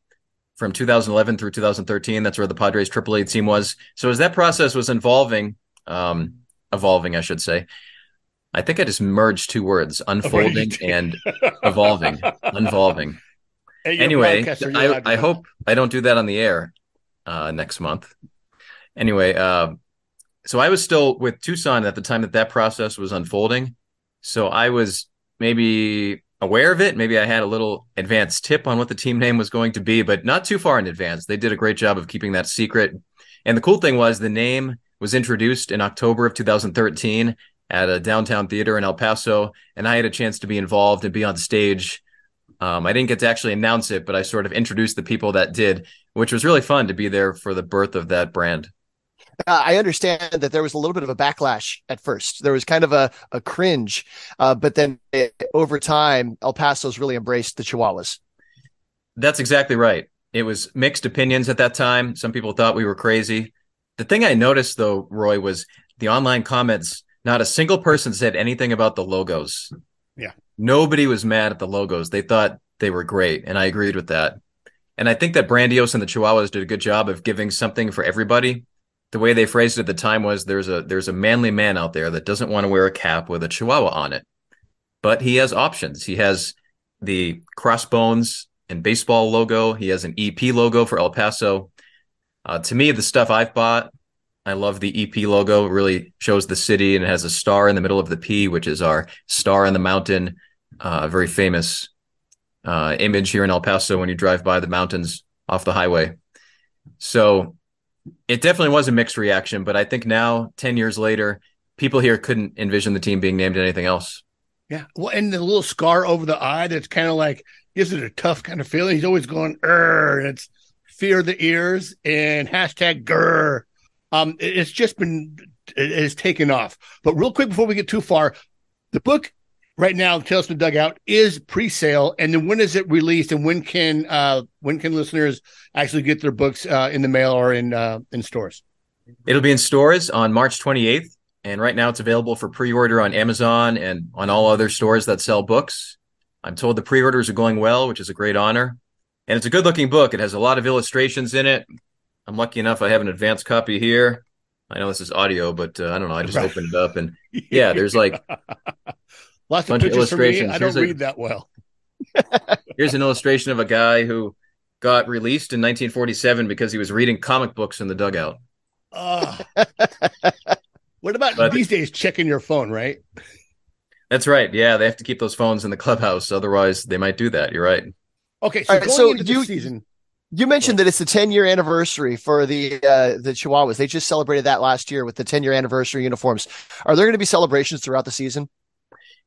from 2011 through 2013. That's where the Padres AAA team was. So as that process was involving, um, evolving, I should say. I think I just merged two words: unfolding did. and evolving, unvolving. Hey, Anyway, podcaster, you're allowed to I, I hope I don't do that on the air uh, next month. Anyway, uh, so I was still with Tucson at the time that that process was unfolding. So I was maybe aware of it. Maybe I had a little advanced tip on what the team name was going to be, but not too far in advance. They did a great job of keeping that secret. And the cool thing was the name was introduced in October of 2013 at a downtown theater in El Paso, and I had a chance to be involved and be on stage. Um, I didn't get to actually announce it, but I sort of introduced the people that did, which was really fun to be there for the birth of that brand. Uh, I understand that there was a little bit of a backlash at first. There was kind of a, a cringe, uh, but then it, over time, El Paso's really embraced the Chihuahuas. That's exactly right. It was mixed opinions at that time. Some people thought we were crazy. The thing I noticed, though, Roy, was the online comments. Not a single person said anything about the logos. Yeah. Nobody was mad at the logos. They thought they were great. And I agreed with that. And I think that Brandiose and the Chihuahuas did a good job of giving something for everybody. The way they phrased it at the time was there's a there's a manly man out there that doesn't want to wear a cap with a Chihuahua on it. But he has options. He has the crossbones and baseball logo. He has an EP logo for El Paso. Uh, to me, the stuff I've bought, I love the EP logo. It really shows the city and it has a star in the middle of the P, which is our star on the mountain, uh, very famous uh, image here in El Paso when you drive by the mountains off the highway. So it definitely was a mixed reaction, but I think now, 10 years later, people here couldn't envision the team being named anything else. Yeah. Well, and the little scar over the eye that's kind of like gives it a tough kind of feeling. He's always going, er, it's fear the ears and hashtag grr. Um, it's just been it has taken off. But real quick before we get too far, the book right now, Tales from the Dugout, is pre-sale, and then when is it released, and when can uh when can listeners actually get their books uh in the mail or in uh in stores? It'll be in stores on March 28th. And right now it's available for pre order on Amazon and on all other stores that sell books. I'm told the pre orders are going well, which is a great honor. And it's a good looking book. It has a lot of illustrations in it. I'm lucky enough, I have an advanced copy here. I know this is audio, but uh, I don't know. I just Right. opened it up and yeah, there's like lots of bunch of pictures for me. illustrations. I don't a- read that well. here's an illustration of a guy who got released in 1947 because he was reading comic books in the dugout. Uh, what about But- these days checking your phone, right? That's right. Yeah, they have to keep those phones in the clubhouse. Otherwise, they might do that. You're right. Okay, so All right, going so into you- this season, You mentioned that it's the 10 year anniversary for the uh, the Chihuahuas. They just celebrated that last year with the 10 year anniversary uniforms. Are there going to be celebrations throughout the season?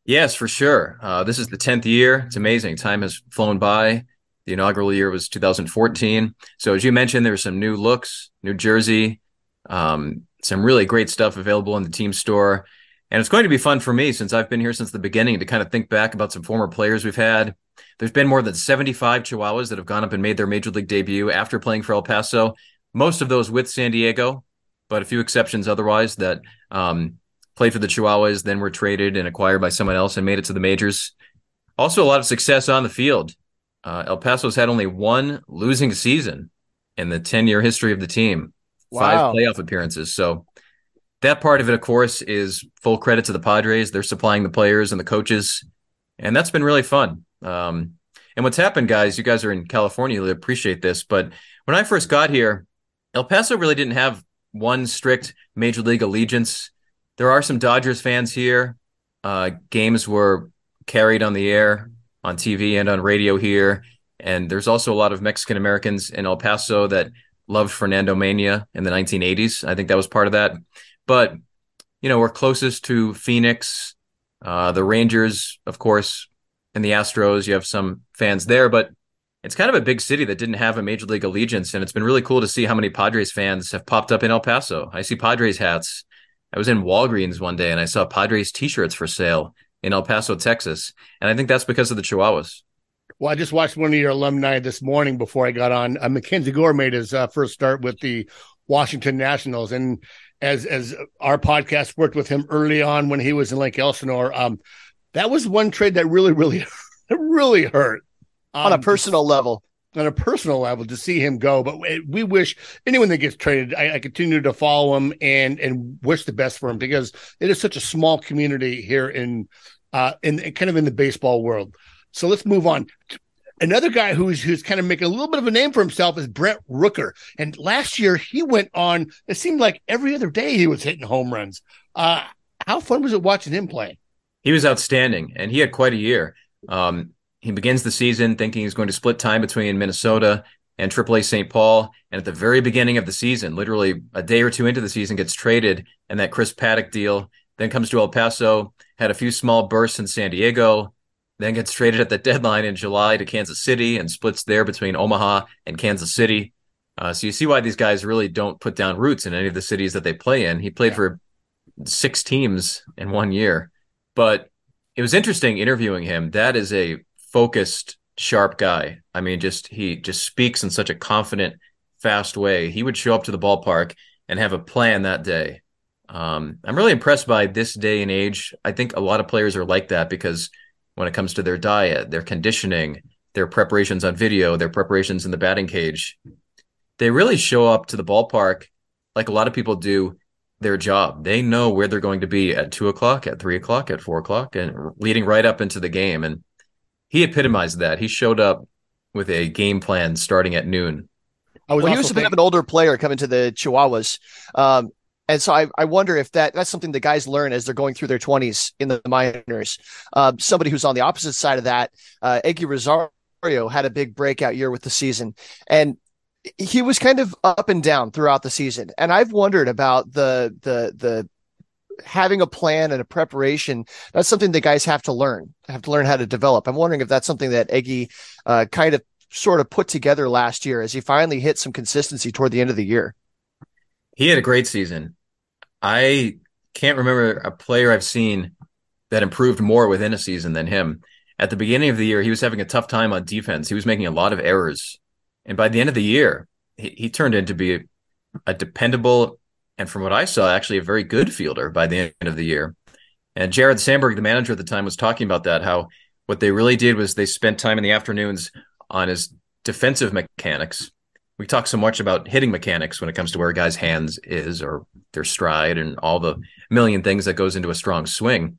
Yes, for sure. Uh, this is the 10th year. It's amazing. Time has flown by. The inaugural year was 2014. So, as you mentioned, there's some new looks, New Jersey, um, some really great stuff available in the team store. And it's going to be fun for me since I've been here since the beginning to kind of think back about some former players we've had. There's been more than 75 Chihuahuas that have gone up and made their major league debut after playing for El Paso, most of those with San Diego, but a few exceptions otherwise that um, played for the Chihuahuas, then were traded and acquired by someone else and made it to the majors. Also, a lot of success on the field. Uh, El Paso's had only one losing season in the 10 year history of the team, Wow. five playoff appearances. So, that part of it, of course, is full credit to the Padres. They're supplying the players and the coaches, and that's been really fun. Um, and what's happened, guys, you guys are in California, you'll appreciate this. But when I first got here, El Paso really didn't have one strict major league allegiance. There are some Dodgers fans here. Uh, games were carried on the air, on TV, and on radio here. And there's also a lot of Mexican Americans in El Paso that loved Fernandomania in the 1980s. I think that was part of that. But, you know, we're closest to Phoenix, uh, the Rangers, of course, and the Astros. You have some fans there, but it's kind of a big city that didn't have a major league allegiance. And it's been really cool to see how many Padres fans have popped up in El Paso. I see Padres hats. I was in Walgreens one day and I saw Padres t shirts for sale in El Paso, Texas. And I think that's because of the Chihuahuas. well, I just watched one of your alumni this morning before I got on. Uh, MacKenzie Gore made his uh, first start with the Washington Nationals, and as as our podcast worked with him early on when he was in Lake Elsinore, um, that was one trade that really, really, really hurt On a Um, personal level. on a personal level to see him go. But we wish anyone that gets traded, I, I, continue to follow him and and wish the best for him because it is such a small community here in uh in, in kind of in the baseball world. So let's move on. Another guy who's who's kind of making a little bit of a name for himself is Brent Rooker. And last year he went on. It seemed like every other day he was hitting home runs. Uh, how fun was it watching him play? He was outstanding, and he had quite a year. Um, he begins the season thinking he's going to split time between Minnesota and AAA St. Paul. And at the very beginning of the season, literally a day or two into the season, gets traded, and that Chris Paddack deal then comes to El Paso. Had a few small bursts in San Diego, then gets traded at the deadline in July to Kansas City and splits there between Omaha and Kansas City. Uh, so you see why these guys really don't put down roots in any of the cities that they play in. He played yeah. for six teams in one year, but it was interesting interviewing him. That is a focused, sharp guy. I mean, just he just speaks in such a confident, fast way. He would show up to the ballpark and have a plan that day. Um, I'm really impressed by this day and age. I think a lot of players are like that because when it comes to their diet, their conditioning, their preparations on video, their preparations in the batting cage, they really show up to the ballpark like a lot of people do their job. They know where they're going to be at two o'clock, at three o'clock, at four o'clock, and leading right up into the game. And he epitomized that. He showed up with a game plan starting at noon. I was well, he was a bit of an older player coming to the Chihuahuas. Um, and so I, I wonder if that that's something the guys learn as they're going through their 20s in the minors. Uh, somebody who's on the opposite side of that, uh, Eguy Rosario had a big breakout year with the season. And he was kind of up and down throughout the season. And I've wondered about the the the having a plan and a preparation, that's something the guys have to learn, have to learn how to develop. I'm wondering if that's something that Eguy uh, kind of sort of put together last year as he finally hit some consistency toward the end of the year. He had a great season. I can't remember a player I've seen that improved more within a season than him. At the beginning of the year, he was having a tough time on defense. He was making a lot of errors. And by the end of the year, he, he turned into be a, a dependable and from what I saw, actually a very good fielder by the end of the year. And Jared Sandberg, the manager at the time, was talking about that. How what they really did was they spent time in the afternoons on his defensive mechanics. We talk so much about hitting mechanics when it comes to where a guy's hands is or their stride and all the million things that goes into a strong swing.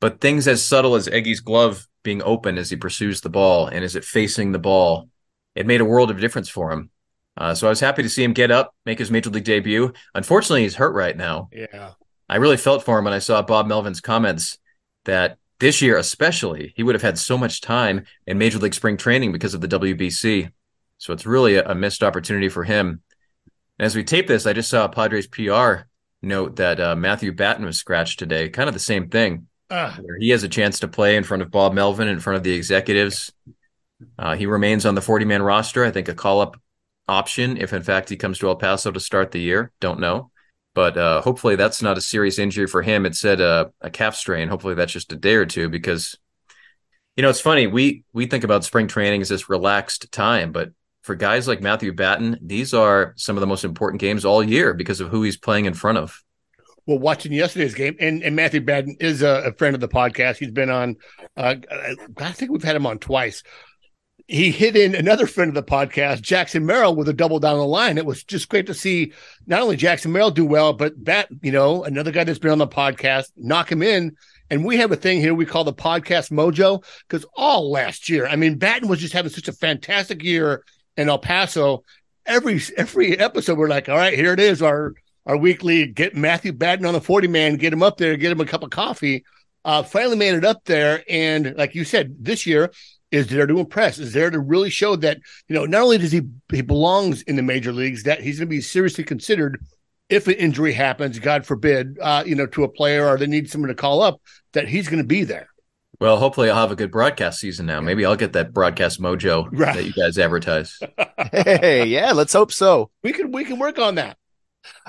But things as subtle as Eggy's glove being open as he pursues the ball and is it facing the ball, it made a world of difference for him. Uh, so I was happy to see him get up, make his major league debut. Unfortunately, he's hurt right now. Yeah. I really felt for him when I saw Bob Melvin's comments that this year, especially, he would have had so much time in major league spring training because of the WBC. So it's really a, a missed opportunity for him. And as we tape this, I just saw a Padres PR note that uh, Matthew Batten was scratched today. Kind of the same thing. Uh. He has a chance to play in front of Bob Melvin, in front of the executives. Uh, he remains on the 40 man roster. I think a call up option if in fact he comes to El Paso to start the year. Don't know. But uh, hopefully that's not a serious injury for him. It said uh, a calf strain. Hopefully that's just a day or two because you know it's funny. We we think about spring training as this relaxed time, but for guys like Matthew Batten, these are some of the most important games all year because of who he's playing in front of. Well, watching yesterday's game, and, and Matthew Batten is a, a friend of the podcast. He's been on, uh, I think we've had him on twice he hit in another friend of the podcast, Jackson Merrill, with a double down the line. It was just great to see not only Jackson Merrill do well, but that, you know, another guy that's been on the podcast, knock him in. And we have a thing here we call the podcast mojo because all last year, I mean, Batten was just having such a fantastic year in El Paso. Every every episode, we're like, all right, here it is, our our weekly get Matthew Batten on the 40 man, get him up there, get him a cup of coffee. Uh, finally made it up there. And like you said, this year, is there to impress, is there to really show that, you know, not only does he he belongs in the major leagues, that he's going to be seriously considered if an injury happens, God forbid, uh, you know, to a player or they need someone to call up, that he's going to be there. Well, hopefully I'll have a good broadcast season now. Maybe I'll get that broadcast mojo right. that you guys advertise. hey, yeah, let's hope so. We can we can work on that.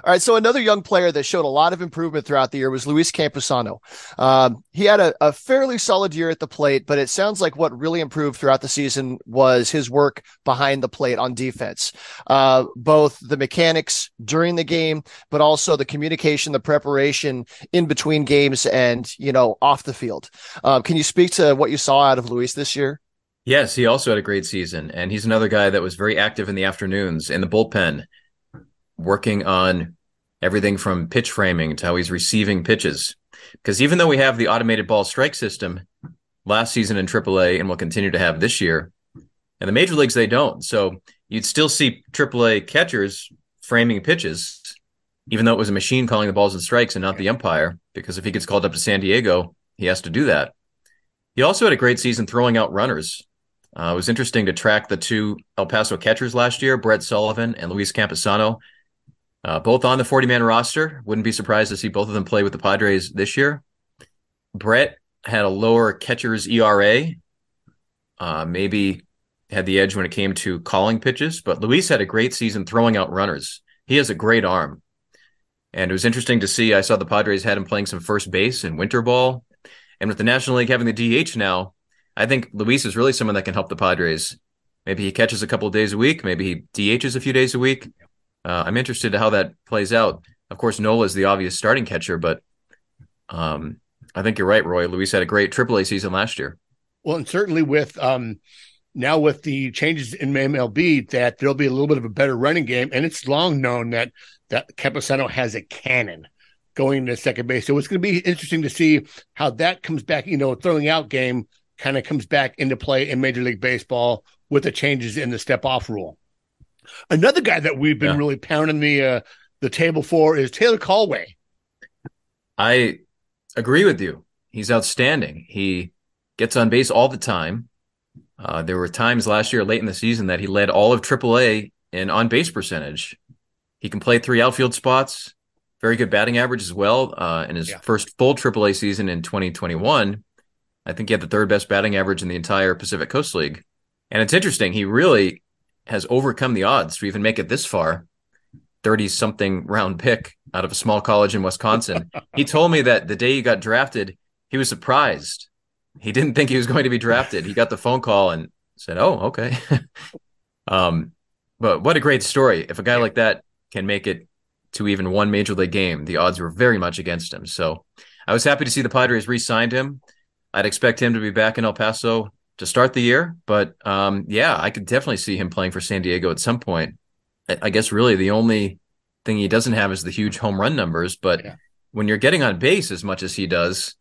All right. So another young player that showed a lot of improvement throughout the year was Luis Campusano. Um, he had a, a, fairly solid year at the plate, but it sounds like what really improved throughout the season was his work behind the plate on defense. Uh, both the mechanics during the game, but also the communication, the preparation in between games and, you know, off the field. Um, can you speak to what you saw out of Luis this year? Yes, he also had a great season, and he's another guy that was very active in the afternoons in the bullpen, working on everything from pitch framing to how he's receiving pitches. Because even though we have the automated ball strike system last season in AAA and will continue to have this year, in the major leagues they don't. So you'd still see AAA catchers framing pitches, even though it was a machine calling the balls and strikes and not the umpire. Because if he gets called up to San Diego, he has to do that. He also had a great season throwing out runners. Uh, it was interesting to track the two El Paso catchers last year, Brett Sullivan and Luis Campusano, uh, both on the 40 man roster. Wouldn't be surprised to see both of them play with the Padres this year. Brett had a lower catcher's ERA, uh, maybe had the edge when it came to calling pitches, but Luis had a great season throwing out runners. He has a great arm. And it was interesting to see. I saw the Padres had him playing some first base in winter ball. And with the National League having the DH now, I think Luis is really someone that can help the Padres. Maybe he catches a couple days a week. Maybe he DHs a few days a week. Uh, I'm interested to how that plays out. Of course, Nola is the obvious starting catcher, but um, I think you're right, Roy. Luis had a great AAA season last year. Well, and certainly with um, now with the changes in MLB, that there'll be a little bit of a better running game, and it's long known that that Campusano has a cannon going to second base. So it's going to be interesting to see how that comes back. You know, throwing out game kind of comes back into play in Major League Baseball with the changes in the step off rule. Another guy that we've been Yeah. really pounding the uh, the table for is Taylor Kohlwey. I agree with you. He's outstanding. He gets on base all the time. Uh, there were times last year, late in the season, that he led all of AAA in on base percentage. He can play three outfield spots. Very good batting average as well. Uh, in his Yeah. first full AAA season in 2021, I think he had the third best batting average in the entire Pacific Coast League. And it's interesting. He really has overcome the odds to even make it this far. 30 something round pick out of a small college in Wisconsin. he told me that the day he got drafted, he was surprised. He didn't think he was going to be drafted. He got the phone call and said, "Oh, okay." um, but what a great story! If a guy like that can make it to even one major league game, the odds were very much against him. So I was happy to see the Padres re-signed him. I'd expect him to be back in El Paso to start the year, but um, yeah, I could definitely see him playing for San Diego at some point. I, guess really the only thing he doesn't have is the huge home run numbers, but Yeah. when you're getting on base as much as he does,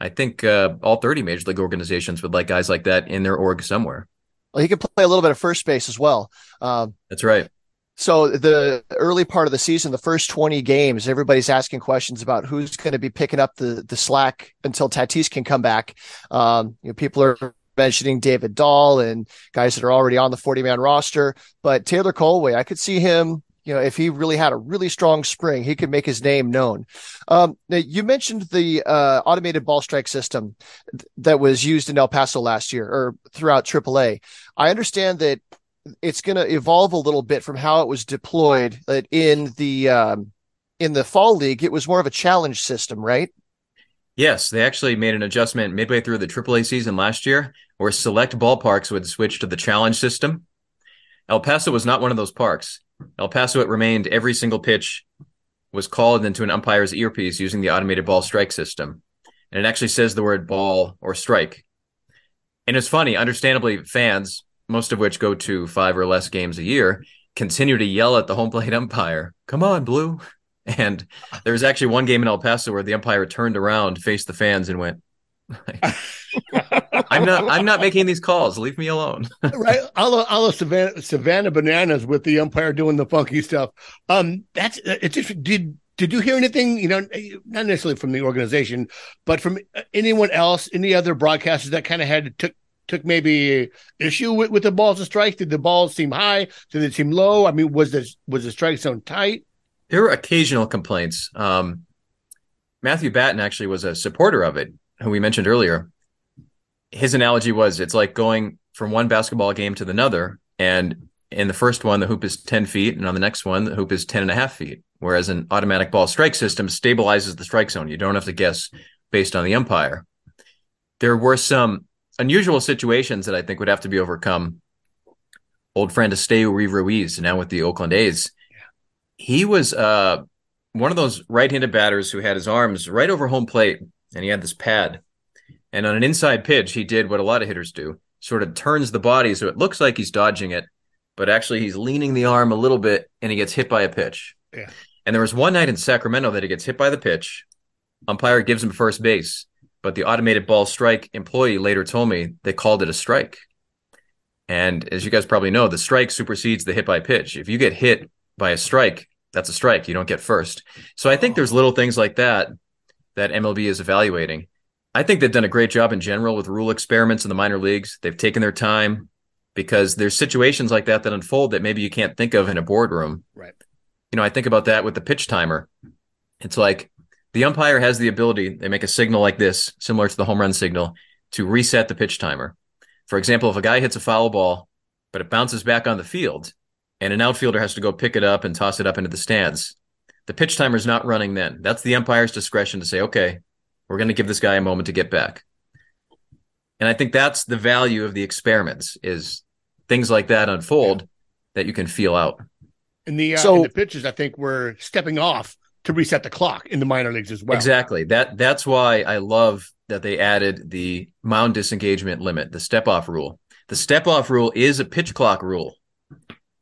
I think uh, all 30 major league organizations would like guys like that in their org somewhere. Well, he can play a little bit of first base as well. Um, That's right. so the early part of the season, the first 20 games, everybody's asking questions about who's going to be picking up the the slack until Tatis can come back. Um, you know, people are mentioning David Dahl and guys that are already on the 40 man roster, but Taylor Kohlwey, I could see him. You know, if he really had a really strong spring, he could make his name known. Um, now you mentioned the uh, automated ball strike system that was used in El Paso last year or throughout AAA. I understand that it's going to evolve a little bit from how it was deployed in the um, in the fall league it was more of a challenge system right Yes, they actually made an adjustment midway through the AAA season last year where select ballparks would switch to the challenge system. El Paso was not one of those parks. El Paso, it remained every single pitch was called into an umpire's earpiece using the automated ball strike system. And it actually says the word ball or strike. And it's funny, understandably, fans, most of which go to five or less games a year, continue to yell at the home plate umpire, come on, Blue. And there was actually one game in El Paso where the umpire turned around, faced the fans, and went, "I'm not, I'm not making these calls. Leave me alone." right? A la, a la Savannah, Savannah Bananas with the umpire doing the funky stuff. Um, that's it's just did did you hear anything? You know, not necessarily from the organization, but from anyone else, any other broadcasters that kind of had took took maybe issue with, with the balls and strikes? Did the balls seem high? Did it seem low? I mean, was the was the strike zone tight? There were occasional complaints. Um, Matthew Batten actually was a supporter of it, who we mentioned earlier. His analogy was it's like going from one basketball game to another. And in the first one, the hoop is 10 feet. And on the next one, the hoop is 10 and a half feet. Whereas an automatic ball strike system stabilizes the strike zone. You don't have to guess based on the umpire. There were some unusual situations that I think would have to be overcome. Old friend Esteu Ruiz, now with the Oakland A's he was uh, one of those right-handed batters who had his arms right over home plate and he had this pad and on an inside pitch he did what a lot of hitters do sort of turns the body so it looks like he's dodging it, but actually he's leaning the arm a little bit and he gets hit by a pitch. Yeah. And there was one night in Sacramento that he gets hit by the pitch. Umpire gives him first base, but the automated ball strike employee later told me they called it a strike. And as you guys probably know, the strike supersedes the hit by pitch. If you get hit by a strike, that's a strike. You don't get first. So I think there's little things like that that MLB is evaluating. I think they've done a great job in general with rule experiments in the minor leagues. They've taken their time because there's situations like that that unfold that maybe you can't think of in a boardroom. Right. You know, I think about that with the pitch timer. It's like the umpire has the ability, they make a signal like this, similar to the home run signal, to reset the pitch timer. For example, if a guy hits a foul ball, but it bounces back on the field, and an outfielder has to go pick it up and toss it up into the stands, the pitch timer is not running then. That's the umpire's discretion to say, okay, we're going to give this guy a moment to get back. And I think that's the value of the experiments is things like that unfold that you can feel out. And the uh, So- the pitchers, I think, were stepping off to reset the clock in the minor leagues as well. Exactly. That that's why I love that they added the mound disengagement limit, the step off rule. The step off rule is a pitch clock rule.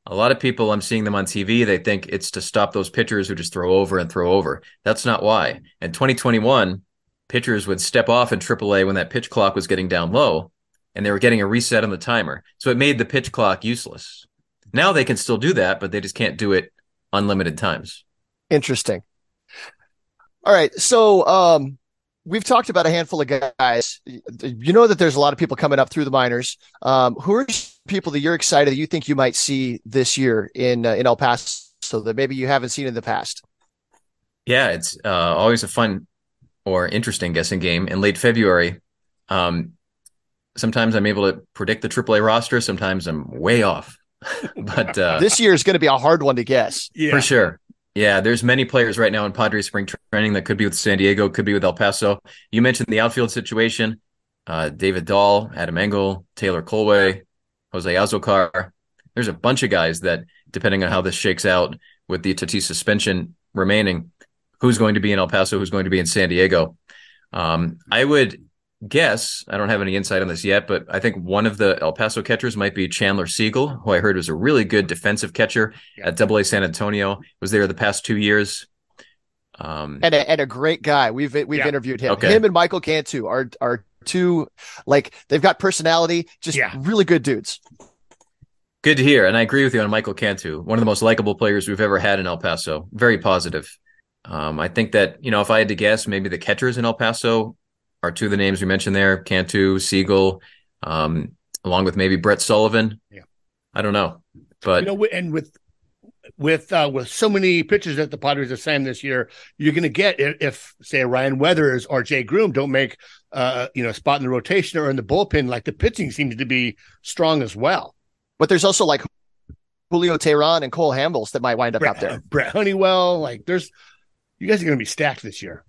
A lot of people I'm seeing them on TV, they think it's to stop those pitchers who just throw over and throw over. That's not why. In 2021, pitchers would step off in AAA when that pitch clock was getting down low and they were getting a reset on the timer. So it made the pitch clock useless. Now they can still do that, but they just can't do it unlimited times. Interesting. All right. So um we've talked about a handful of guys. You know that there's a lot of people coming up through the minors. Um, who are people that you're excited that you think you might see this year in uh, in El Paso that maybe you haven't seen in the past? Yeah, it's uh, always a fun or interesting guessing game. In late February, um, sometimes I'm able to predict the AAA roster. Sometimes I'm way off, but uh, This year is going to be a hard one to guess. Yeah. for sure. Yeah, there's many players right now in Padres spring training that could be with San Diego, could be with El Paso. You mentioned the outfield situation. Uh, David Dahl, Adam Engel, Taylor Kohlwey, Jose Azocar. There's a bunch of guys that, depending on how this shakes out with the Tatis suspension remaining, who's going to be in El Paso, who's going to be in San Diego. Um, I would guess, I don't have any insight on this yet, but I think one of the El Paso catchers might be Chandler Seagle, who I heard was a really good defensive catcher Yeah. at Double A San Antonio. Was there the past two years. Um, and a, and a great guy. We've we've Yeah. interviewed him. Okay. Him and Michael Cantu are are two like they've got personality, just Yeah. really good dudes. Good to hear. And I agree with you on Michael Cantu, one of the most likable players we've ever had in El Paso. Very positive. Um, I think that, you know, if I had to guess, maybe the catchers in El Paso are two of the names we mentioned there Cantu, Seagle, um, along with maybe Brett Sullivan. Yeah. I don't know. But you know, and with with uh, with so many pitchers that the Padres are signed this year, you're going to get if, if say Ryan Weathers or Jay Groome don't make uh you know a spot in the rotation or in the bullpen, like the pitching seems to be strong as well. But there's also like Julio Teheran and Cole Hamels that might wind up Brett, out there. Brent Honeywell, like there's you guys are going to be stacked this year.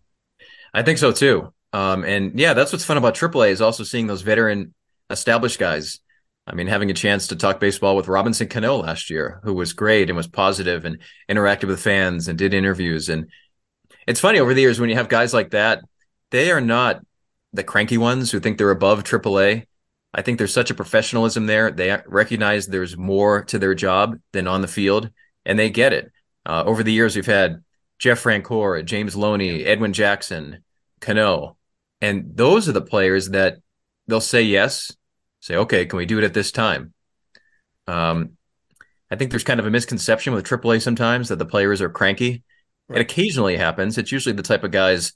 I think so too. Um, and yeah, that's what's fun about AAA is also seeing those veteran established guys. I mean, having a chance to talk baseball with Robinson Cano last year, who was great and was positive and interacted with fans and did interviews. And it's funny over the years when you have guys like that, they are not the cranky ones who think they're above AAA. I think there's such a professionalism there. They recognize there's more to their job than on the field, and they get it. Uh, over the years, we've had Jeff Francoeur, James Loney, Edwin Jackson, Cano. And those are the players that they'll say yes, say, okay, can we do it at this time? Um, I think there's kind of a misconception with AAA sometimes that the players are cranky. Right. It occasionally happens. It's usually the type of guys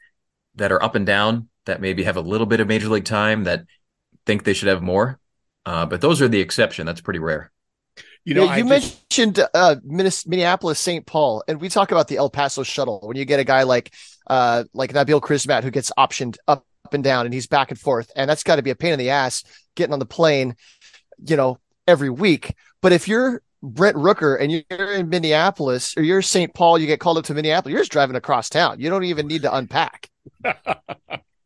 that are up and down that maybe have a little bit of major league time that think they should have more. Uh, but those are the exception. That's pretty rare. You know, Yeah, I you just- mentioned uh, Minneapolis, St. Paul, and we talk about the El Paso shuttle. When you get a guy like uh, like Nabil Crismatt who gets optioned up, up and down, and he's back and forth, and that's got to be a pain in the ass getting on the plane, you know, every week. But if you're Brent Rooker and you're in Minneapolis or you're St. Paul, you get called up to Minneapolis, you're just driving across town. You don't even need to unpack.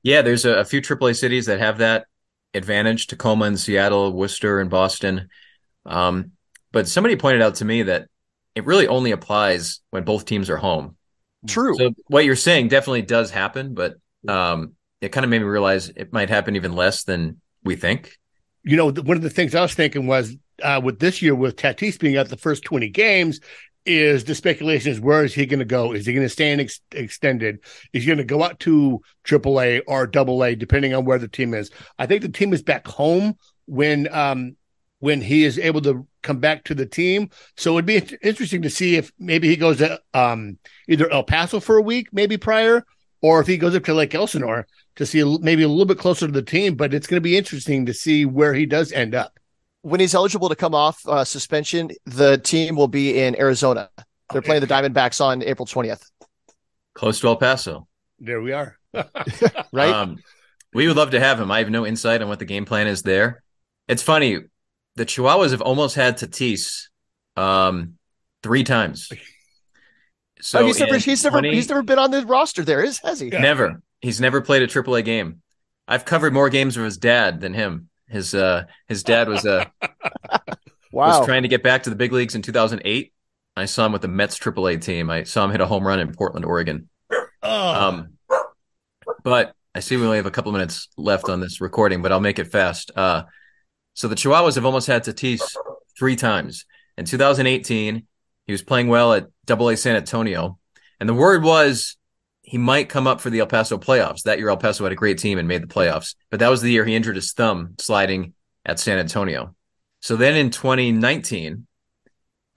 Yeah, there's a, a few AAA cities that have that advantage Tacoma and Seattle, Worcester and Boston. Um, but somebody pointed out to me that it really only applies when both teams are home. True. So what you're saying definitely does happen, but um, it kind of made me realize it might happen even less than we think. you know, one of the things I was thinking was uh, with this year with Tatis being at the first 20 games, is the speculation is where is he going to go? Is he going to stay in ex- extended? Is he going to go out to AAA or Double A, depending on where the team is? I think the team is back home when um when he is able to come back to the team. So it'd be interesting to see if maybe he goes to um either El Paso for a week, maybe prior, or if he goes up to Lake Elsinore to see maybe a little bit closer to the team. But it's going to be interesting to see where he does end up. When he's eligible to come off uh, suspension, the team will be in Arizona. They're Okay. playing the Diamondbacks on April 20th, Close to El Paso. There we are. right? Um, we would love to have him. I have no insight on what the game plan is there. It's funny. The Chihuahuas have almost had Tatis um, three times. So oh, he's never, in he's never, he's never been on the roster there, is has he? Yeah. never. He's never played a AAA game. I've covered more games of his dad than him. His uh, his dad was uh, Wow. was trying to get back to the big leagues in 2008. I saw him with the Mets AAA team. I saw him hit a home run in Portland, Oregon. Oh, Um, but I see we only have a couple minutes left on this recording, but I'll make it fast. Uh, so the Chihuahuas have almost had Tatis three times. In 2018, he was playing well at Double A San Antonio, and the word was he might come up for the El Paso playoffs. That year, El Paso had a great team and made the playoffs, but that was the year he injured his thumb sliding at San Antonio. So then in 2019,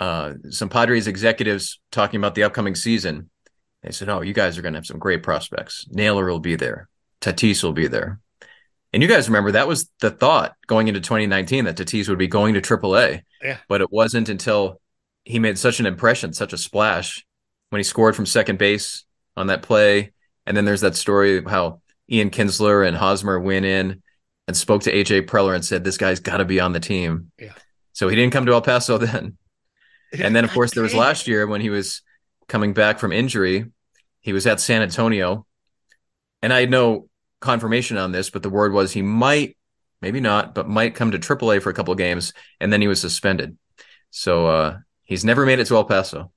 uh, some Padres executives talking about the upcoming season they said, "Oh, you guys are going to have some great prospects. Naylor will be there. Tatis will be there." And you guys remember that was the thought going into 2019 that Tatis would be going to AAA. Yeah. But it wasn't until he made such an impression, such a splash when he scored from second base on that play. And then there's that story of how Ian Kinsler and Hosmer went in and spoke to AJ Preller and said, "This guy's got to be on the team." Yeah. So he didn't come to El Paso then. And then, of course, there was last year when he was coming back from injury. He was at San Antonio, and I had no confirmation on this, but the word was he might, maybe not, but might come to AAA for a couple of games, and then he was suspended. So uh, he's never made it to El Paso.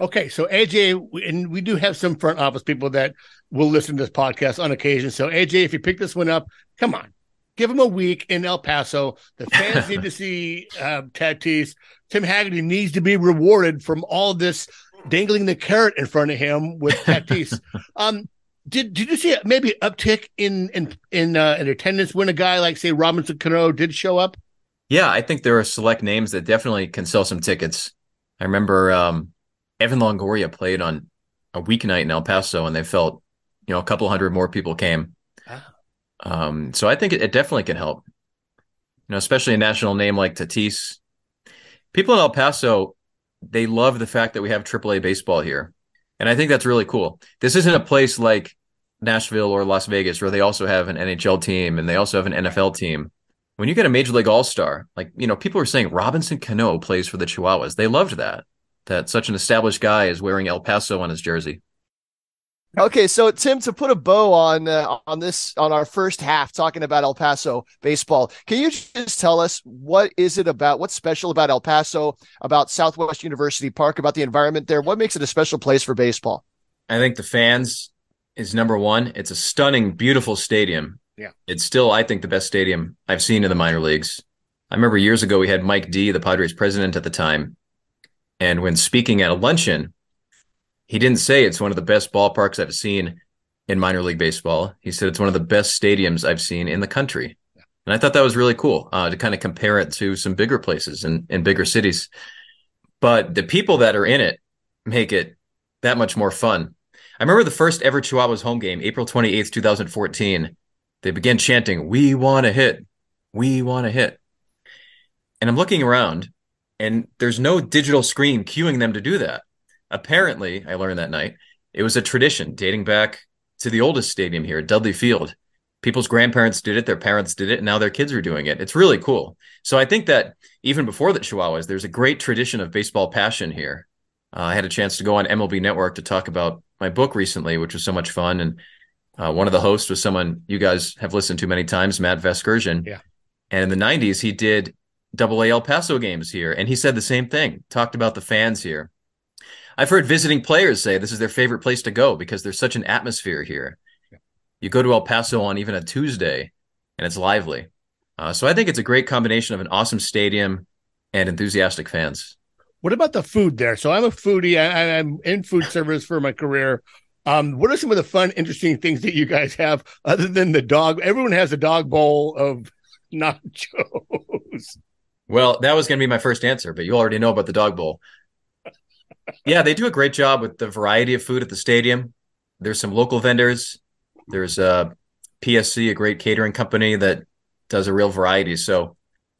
Okay, so AJ, and we do have some front office people that will listen to this podcast on occasion. So AJ, if you pick this one up, come on, give him a week in El Paso. The fans need to see uh, Tatis. Tim Hagerty needs to be rewarded from all this dangling the carrot in front of him with Tatis. um, did did you see maybe uptick in in in uh, in attendance when a guy like say Robinson Cano did show up? Yeah, I think there are select names that definitely can sell some tickets. I remember um, Evan Longoria played on a weeknight in El Paso, and they felt, you know, a couple hundred more people came. Ah. Um, so I think it, it definitely can help. You know, especially a national name like Tatis. People in El Paso, they love the fact that we have AAA baseball here, and I think that's really cool. This isn't a place like Nashville or Las Vegas where they also have an NHL team and they also have an NFL team when you get a major league all star, like, you know, people are saying Robinson Cano plays for the Chihuahuas. They loved that, that such an established guy is wearing El Paso on his jersey. Okay, so Tim, to put a bow on uh, on this on our first half talking about El Paso baseball, can you just tell us what is it about? What's special about El Paso, about Southwest University Park, about the environment there? What makes it a special place for baseball? I think the fans is number one. It's a stunning, beautiful stadium. Yeah. It's still, I think, the best stadium I've seen in the minor leagues. I remember years ago, we had Mike Dee, the Padres president at the time. And when speaking at a luncheon, he didn't say it's one of the best ballparks I've seen in minor league baseball. He said it's one of the best stadiums I've seen in the country. And I thought that was really cool uh, to kind of compare it to some bigger places and in, in bigger cities. But the people that are in it make it that much more fun. I remember the first ever Chihuahuas home game, April 28th, 2014. They begin chanting, We want to hit. We want to hit. And I'm looking around, and there's no digital screen cueing them to do that. Apparently, I learned that night, it was a tradition dating back to the oldest stadium here, Dudley Field. People's grandparents did it, their parents did it, and now their kids are doing it. It's really cool. So I think that even before the Chihuahuas, there's a great tradition of baseball passion here. Uh, I had a chance to go on MLB Network to talk about my book recently, which was so much fun. And uh, one of the hosts was someone you guys have listened to many times, Matt Vasgersian. Yeah. And in the 90s, he did double A El Paso games here. And he said the same thing, talked about the fans here. I've heard visiting players say this is their favorite place to go because there's such an atmosphere here. You go to El Paso on even a Tuesday and it's lively. Uh, so I think it's a great combination of an awesome stadium and enthusiastic fans. What about the food there? So I'm a foodie. I, I'm in food service for my career. Um, what are some of the fun, interesting things that you guys have other than the dog? Everyone has a dog bowl of nachos. Well, that was going to be my first answer, but you already know about the dog bowl. yeah, they do a great job with the variety of food at the stadium. There's some local vendors. There's uh, PSC, a great catering company that does a real variety. So,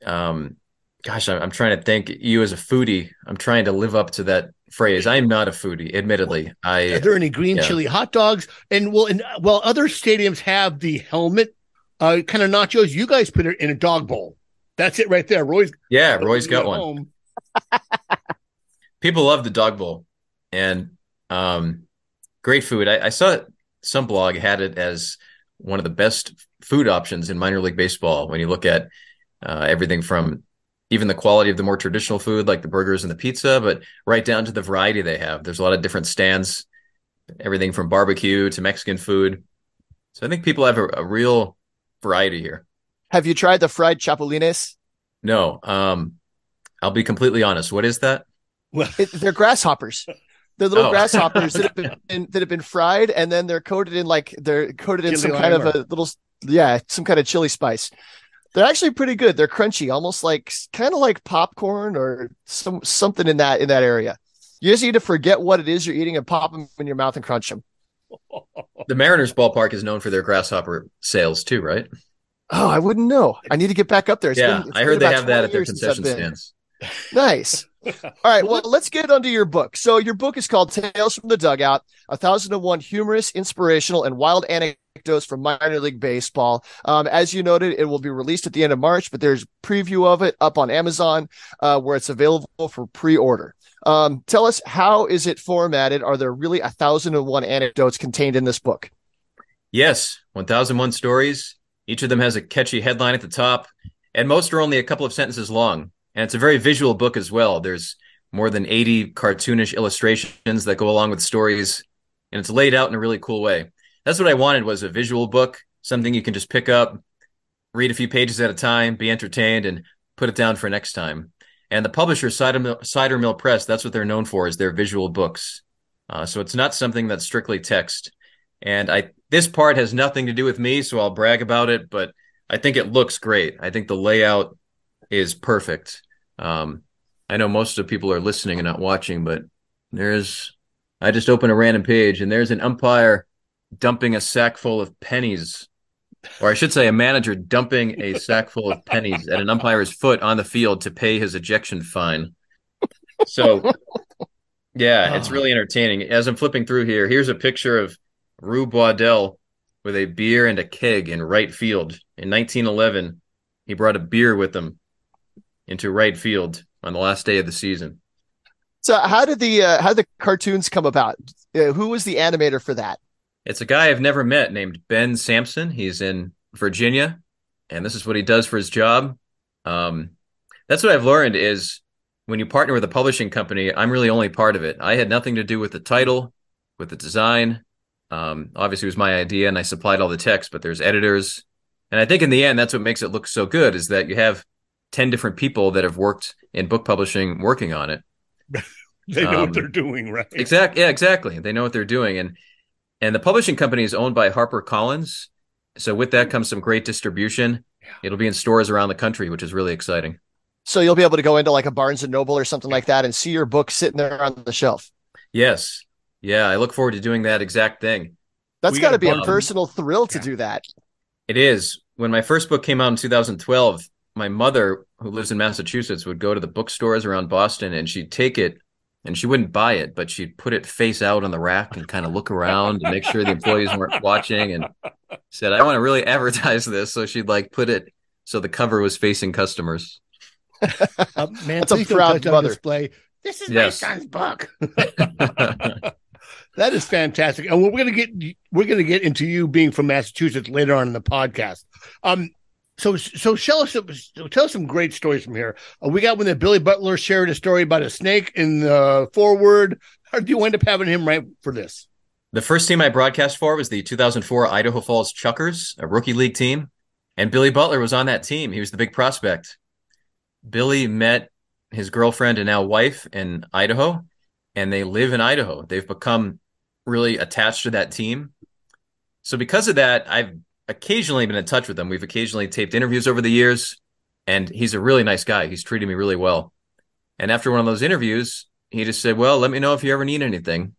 um, gosh, I'm, I'm trying to think. You as a foodie, I'm trying to live up to that phrase. I am not a foodie, admittedly. I Are there any green Yeah. chili hot dogs? And well, and well, other stadiums have the helmet uh, kind of nachos. You guys put it in a dog bowl. That's it right there. Roy's yeah, Roy's got one. home. people love the dog bowl and um great food I, I saw some blog had it as one of the best food options in minor league baseball when you look at uh, everything from even the quality of the more traditional food like the burgers and the pizza but right down to the variety they have there's a lot of different stands everything from barbecue to mexican food so i think people have a, a real variety here Have you tried the fried chapulines? no um i'll be completely honest what is that Well, It, they're grasshoppers. They're little Oh. grasshoppers that have been that have been fried, and then they're coated in like they're coated in Chili some kind of a little yeah, some kind of chili spice. They're actually pretty good. They're crunchy, almost like kind of like popcorn or some something in that in that area. You just need to forget what it is you're eating and pop them in your mouth and crunch them. the mariners ballpark is known for their grasshopper sales too right Oh, I wouldn't know. I need to get back up there. It's yeah, been- I heard they have that at their years since I've concession stands. Nice. All right. Well, let's get onto your book. So, your book is called Tales from the Dugout A Thousand and One Humorous, Inspirational, and Wild Anecdotes from Minor League Baseball. Um, as you noted, it will be released at the end of March, but there's preview of it up on Amazon uh, where it's available for pre order. Um, tell us, how is it formatted? Are there really a thousand and one anecdotes contained in this book? Yes, 1001 stories. Each of them has a catchy headline at the top, and most are only a couple of sentences long. And it's a very visual book as well. There's more than 80 cartoonish illustrations that go along with stories, and it's laid out in a really cool way. That's what I wanted was a visual book, something you can just pick up, read a few pages at a time, be entertained, and put it down for next time. And the publisher, Cider Mill, Cider Mill Press, that's what they're known for is their visual books. Uh, so it's not something that's strictly text. And I this part has nothing to do with me, so I'll brag about it, but I think it looks great. I think the layout is perfect. Um, I know most of the people are listening and not watching, but there's I just open a random page and there's an umpire dumping a sack full of pennies. Or I should say a manager dumping a sack full of pennies at an umpire's foot on the field to pay his ejection fine. So yeah, it's Oh. really entertaining. As I'm flipping through here, here's a picture of Rue Boisdel with a beer and a keg in right field. In 1911, he brought a beer with him into right field on the last day of the season. So, how did the uh, how did the cartoons come about? Uh, who was the animator for that? It's a guy I've never met named Ben Sampson. He's in Virginia, and this is what he does for his job. Um, that's what I've learned is when you partner with a publishing company, I'm really only part of it. I had nothing to do with the title, with the design. Um, obviously, it was my idea, and I supplied all the text. But there's editors, and I think in the end, that's what makes it look so good is that you have ten different people that have worked in book publishing working on it. They know Um, what they're doing, right? Exactly. Yeah, exactly. They know what they're doing, and and the publishing company is owned by HarperCollins. So with that comes some great distribution. It'll be in stores around the country, which is really exciting. So you'll be able to go into like a Barnes and Noble or something like that and see your book sitting there on the shelf. Yes. Yeah, I look forward to doing that exact thing. That's got to be a personal thrill to yeah. do that. It is. When my first book came out in 2012, my mother, who lives in Massachusetts, would go to the bookstores around Boston and she'd take it and she wouldn't buy it, but she'd put it face out on the rack and kind of look around and make sure the employees weren't watching and said, I want to really advertise this. So she'd like put it so the cover was facing customers. Uh, man, That's a please don't proud mother. display. This is Yes. my son's book. That is fantastic, and we're gonna get we're gonna get into you being from Massachusetts later on in the podcast. Um, so so tell us tell us some great stories from here. Uh, we got when the Billy Butler shared a story about a snake in the forward. How did you end up having him right for this? The first team I broadcast for was the 2004 Idaho Falls Chukars, a rookie league team. And Billy Butler was on that team. He was the big prospect. Billy met his girlfriend and now wife in Idaho, and they live in Idaho. They've become really attached to that team. So because of that, I've occasionally been in touch with him. We've occasionally taped interviews over the years, and he's a really nice guy. He's treated me really well. And after one of those interviews, he just said, "Well, let me know if you ever need anything."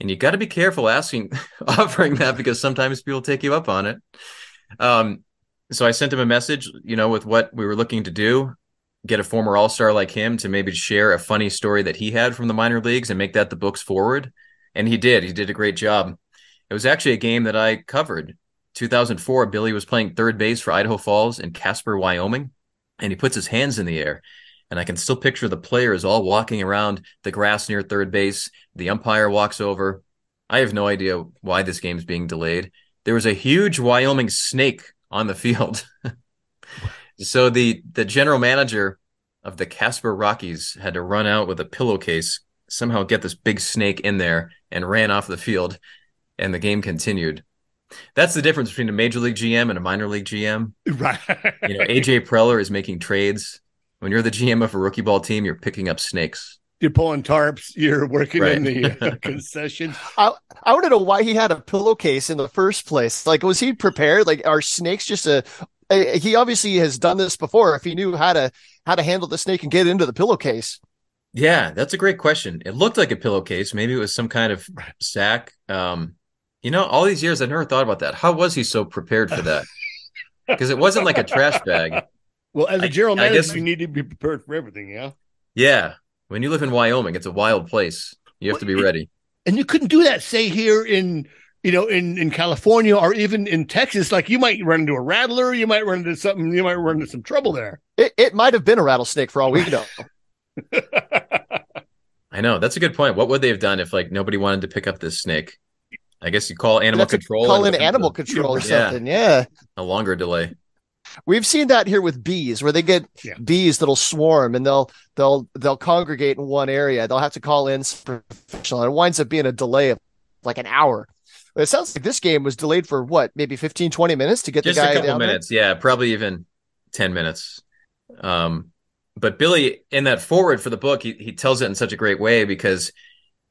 And you got to be careful asking, offering that because sometimes people take you up on it. Um, so I sent him a message, you know, with what we were looking to do, get a former All Star like him to maybe share a funny story that he had from the minor leagues and make that the books forward. And he did. He did a great job. It was actually a game that I covered. 2004, Billy was playing third base for Idaho Falls in Casper, Wyoming, and he puts his hands in the air. And I can still picture the players all walking around the grass near third base. The umpire walks over. I have no idea why this game's being delayed. There was a huge Wyoming snake on the field. so the the general manager of the Casper Rockies had to run out with a pillowcase, somehow get this big snake in there, and ran off the field, and the game continued. That's the difference between a major league GM and a minor league GM. Right. You know, AJ Preller is making trades. When you're the GM of a rookie ball team, you're picking up snakes. You're pulling tarps. You're working in the uh, concession. I I want to know why he had a pillowcase in the first place. Like, was he prepared? Like, are snakes just a? a- He obviously has done this before. If he knew how to how to handle the snake and get into the pillowcase, Yeah, that's a great question. It looked like a pillowcase. Maybe it was some kind of sack. Um, you know, all these years I've never thought about that. How was he so prepared for that? Because it wasn't like a trash bag. Well, as a general I manager, guess- you need to be prepared for everything. Yeah. Yeah. When you live in Wyoming, it's a wild place. You have to be it- ready. and you couldn't do that say here in you know in in california or even in texas like you might run into a rattler you might run into something you might run into some trouble there it, it might have been a rattlesnake for all we know. I know. That's a good point. What would they have done if like nobody wanted to pick up this snake? I guess you call animal control. Call in animal control or Yeah. something. Yeah. A longer delay. We've seen that here with bees, where they get Yeah. bees that'll swarm and they'll they'll they'll congregate in one area. They'll have to call in some professional, and it winds up being a delay of like an hour. But it sounds like this game was delayed for what, maybe 15, 20 minutes to get Just the guy Just a couple down there? minutes. Yeah, probably even 10 minutes. Um, but Billy, in that forward for the book, he, he tells it in such a great way because,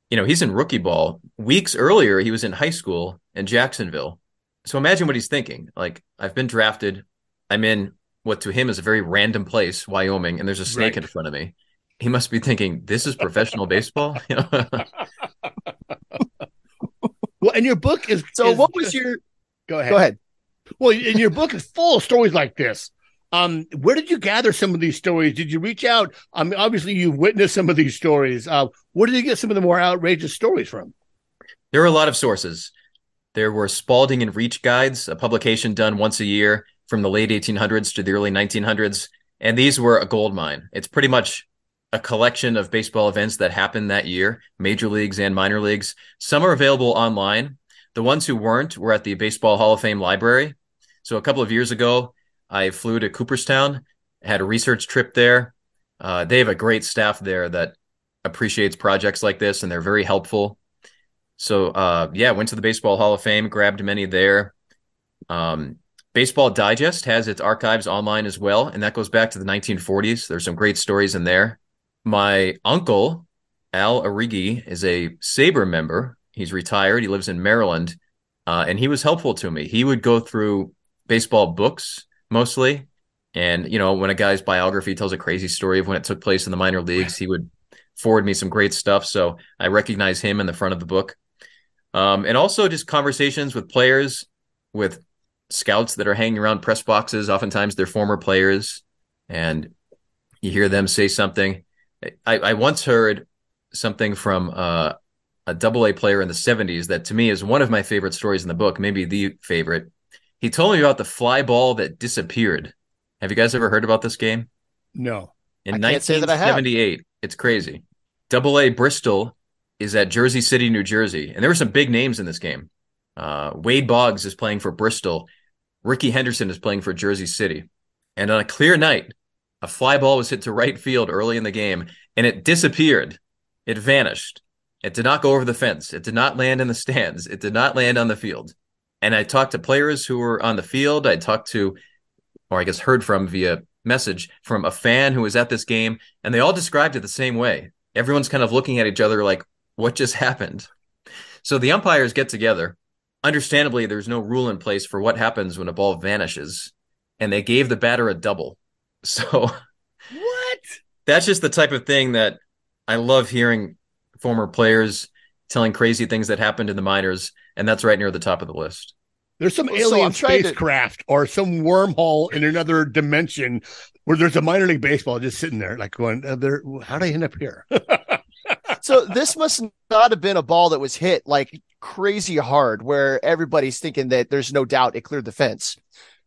you know, he's in rookie ball. Weeks earlier, he was in high school in Jacksonville. So imagine what he's thinking. Like, I've been drafted. I'm in what to him is a very random place, Wyoming, and there's a snake Right. in front of me. He must be thinking, this is professional baseball? You know? well and your book is So is what was your go ahead go ahead. well and your book is full of stories like this um where did you gather some of these stories did you reach out i mean obviously you've witnessed some of these stories uh where did you get some of the more outrageous stories from There are a lot of sources. There were Spalding and Reach guides, a publication done once a year from the late 1800s to the early 1900s. And these were a gold mine. It's pretty much a collection of baseball events that happened that year, major leagues and minor leagues. Some are available online. The ones who weren't were at the Baseball Hall of Fame library. So a couple of years ago, I flew to Cooperstown, had a research trip there. Uh, they have a great staff there that appreciates projects like this, and they're very helpful. So uh, yeah, went to the Baseball Hall of Fame, grabbed many there. Um, Baseball Digest has its archives online as well, and that goes back to the 1940s. There's some great stories in there. My uncle, Al Arrigi, is a SABR member. He's retired. He lives in Maryland, uh, and he was helpful to me. He would go through baseball books mostly, and you know when a guy's biography tells a crazy story of when it took place in the minor leagues, he would forward me some great stuff. So I recognize him in the front of the book. Um, and also just conversations with players, with scouts that are hanging around press boxes. Oftentimes they're former players, and you hear them say something. I, I once heard something from uh, a double A player in the 70s that to me is one of my favorite stories in the book, maybe the favorite. He told me about the fly ball that disappeared. Have you guys ever heard about this game? no In I can't say that I have. 1978, it's crazy. Double A Bristol is at Jersey City, New Jersey, and there were some big names in this game. Uh, Wade Boggs is playing for Bristol. Rickey Henderson is playing for Jersey City. And on a clear night, a fly ball was hit to right field early in the game, and it disappeared. It vanished. It did not go over the fence. It did not land in the stands. It did not land on the field. And I talked to players who were on the field. I talked to, or I guess heard from via message from a fan who was at this game, and they all described it the same way. Everyone's kind of looking at each other like, what just happened? So the umpires get together. Understandably, there's no rule in place for what happens when a ball vanishes, and they gave the batter a double. So What? that's just the type of thing that I love hearing former players telling crazy things that happened in the minors, and that's right near the top of the list. There's some Well, alien I'm trying to- spacecraft or some wormhole in another dimension where there's a minor league baseball just sitting there, like going, uh, there. How did I end up here? So this must not have been a ball that was hit like crazy hard, where everybody's thinking that there's no doubt it cleared the fence.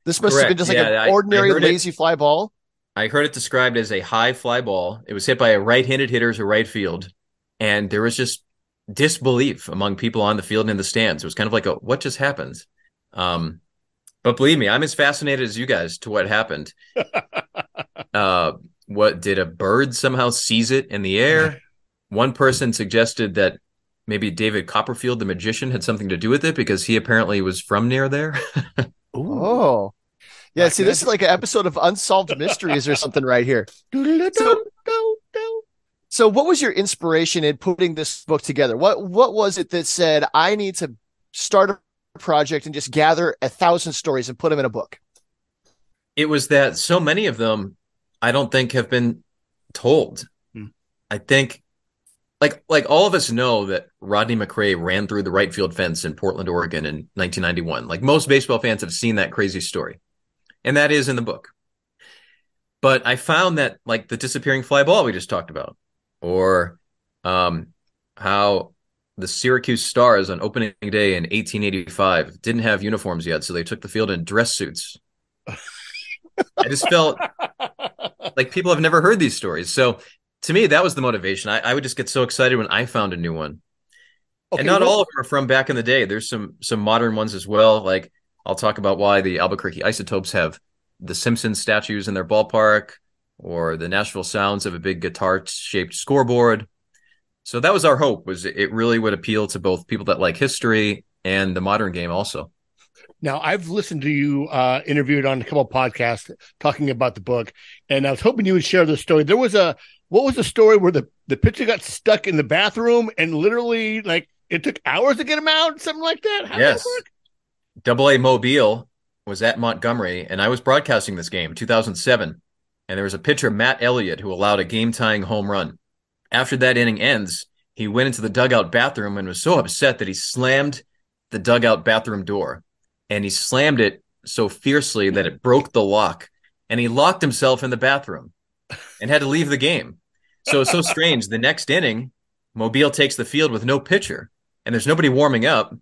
This must have been just like Yeah, an I- I ordinary it. lazy fly ball. I heard it described as a high fly ball. It was hit by a right-handed hitter to right field, and there was just disbelief among people on the field and in the stands. It was kind of like a what just happened. Um, but believe me, I'm as fascinated as you guys to what happened. uh, what did a bird somehow seize it in the air? One person suggested that maybe David Copperfield, the magician, had something to do with it because he apparently was from near there. Oh, yeah. See, this is like an episode of Unsolved Mysteries or something right here. So- So, what was your inspiration in putting this book together? What What was it that said I need to start a project and just gather a thousand stories and put them in a book? it was that so many of them I don't think have been told. Hmm. I think like like all of us know that Rodney McCray ran through the right field fence in Portland, Oregon in 1991. Like most baseball fans have seen that crazy story. And that is in the book. But I found that like the disappearing fly ball we just talked about or um how the Syracuse Stars on opening day in 1885 didn't have uniforms yet, so they took the field in dress suits. I just felt like people have never heard these stories. So to me, that was the motivation. I, I would just get so excited when I found a new one. Okay, and not well- all of them are from back in the day. There's some some modern ones as well. Like I'll talk about why the Albuquerque Isotopes have the Simpsons statues in their ballpark, or the Nashville Sounds of a big guitar shaped scoreboard. So that was our hope was it really would appeal to both people that like history and the modern game also. Now, I've listened to you uh, interviewed on a couple of podcasts talking about the book, and I was hoping you would share the story. There was a what was the story where the the pitcher got stuck in the bathroom and literally like it took hours to get him out, something like that. How Yes. that work? Double A Mobile was at Montgomery, and I was broadcasting this game, 2007. And there was a pitcher, Matt Elliott, who allowed a game tying home run. After that inning ends, he went into the dugout bathroom and was so upset that he slammed the dugout bathroom door. And he slammed it so fiercely that it broke the lock. And he locked himself in the bathroom and had to leave the game. So it's so strange. The next inning, Mobile takes the field with no pitcher, and there's nobody warming up.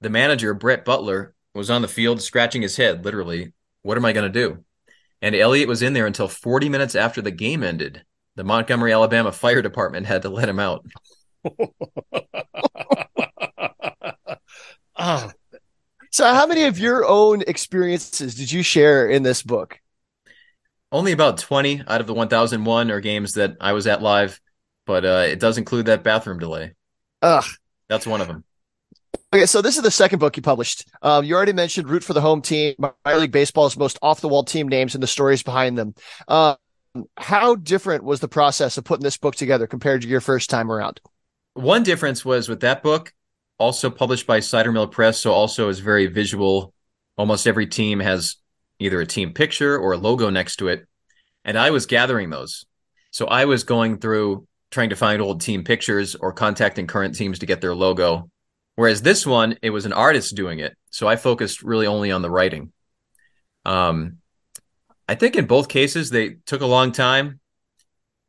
The manager, Brett Butler, was on the field scratching his head, literally. What am I going to do? And Elliott was in there until 40 minutes after the game ended. The Montgomery, Alabama Fire Department had to let him out. oh, So, how many of your own experiences did you share in this book? Only about 20 out of the 1001 are games that I was at live, but uh, it does include that bathroom delay. Ugh. That's one of them. Okay, so this is the second book you published. Um, you already mentioned Root for the Home Team, Minor League Baseball's most off the wall team names and the stories behind them. Um, how different was the process of putting this book together compared to your first time around? One difference was with that book, also published by Cider Mill Press, so also is very visual. Almost every team has either a team picture or a logo next to it. And I was gathering those. So I was going through trying to find old team pictures or contacting current teams to get their logo. Whereas this one, it was an artist doing it. So I focused really only on the writing. Um, I think in both cases, they took a long time.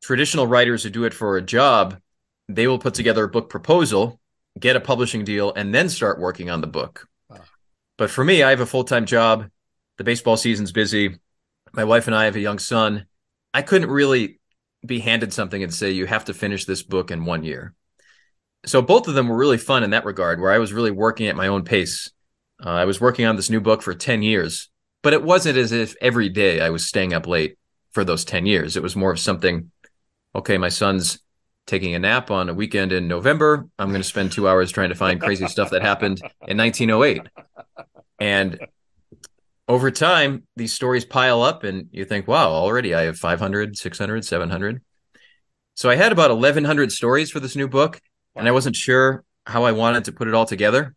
Traditional writers who do it for a job, they will put together a book proposal, get a publishing deal, and then start working on the book. Ah. But for me, I have a full time job. The baseball season's busy. My wife and I have a young son. I couldn't really be handed something and say, you have to finish this book in one year. So both of them were really fun in that regard, where I was really working at my own pace. Uh, I was working on this new book for 10 years, but it wasn't as if every day I was staying up late for those 10 years. It was more of something, okay, my son's taking a nap on a weekend in November. I'm going to spend two hours trying to find crazy stuff that happened in 1908. And over time, these stories pile up, and you think, wow, already I have 500, 600, 700. So I had about 1,100 stories for this new book, and I wasn't sure how I wanted to put it all together.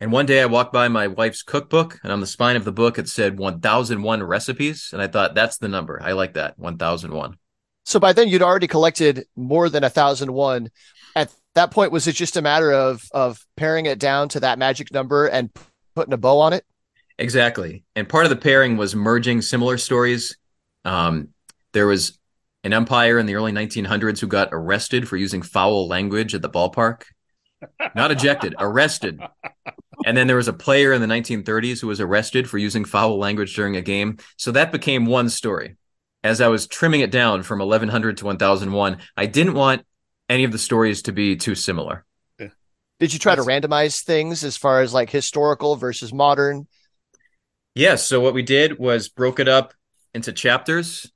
And one day I walked by my wife's cookbook, and on the spine of the book, it said 1001 recipes. And I thought, that's the number. I like that 1001. So by then you'd already collected more than a thousand one. At that point, was it just a matter of of paring it down to that magic number and putting a bow on it? Exactly. And part of the pairing was merging similar stories. Um, there was an umpire in the early 1900s who got arrested for using foul language at the ballpark. Not ejected, arrested. And then there was a player in the 1930s who was arrested for using foul language during a game. So that became one story. As I was trimming it down from 1100 to 1001, I didn't want any of the stories to be too similar. Did you try to randomize things as far as like historical versus modern? Yes. So what we did was broke it up into chapters.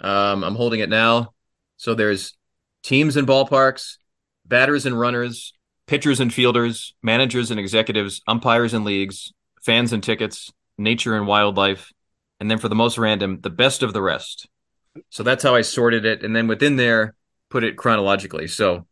Um, I'm holding it now. So there's teams and ballparks, batters and runners, pitchers and fielders, managers and executives, umpires and leagues, fans and tickets, nature and wildlife, and then for the most random, the best of the rest. So that's how I sorted it, and then within there, put it chronologically. So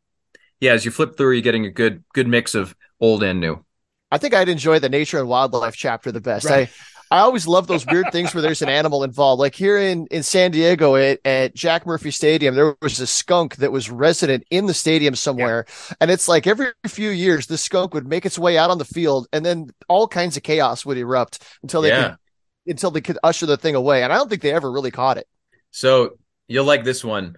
yeah, as you flip through, you're getting a good good mix of old and new. I think I'd enjoy the nature and wildlife chapter the best. Right. I I always love those weird things where there's an animal involved. Like here in in San Diego at, at Jack Murphy Stadium, there was a skunk that was resident in the stadium somewhere, and it's like every few years the skunk would make its way out on the field, and then all kinds of chaos would erupt until they Yeah. could until they could usher the thing away. And I don't think they ever really caught it. So you'll like this one.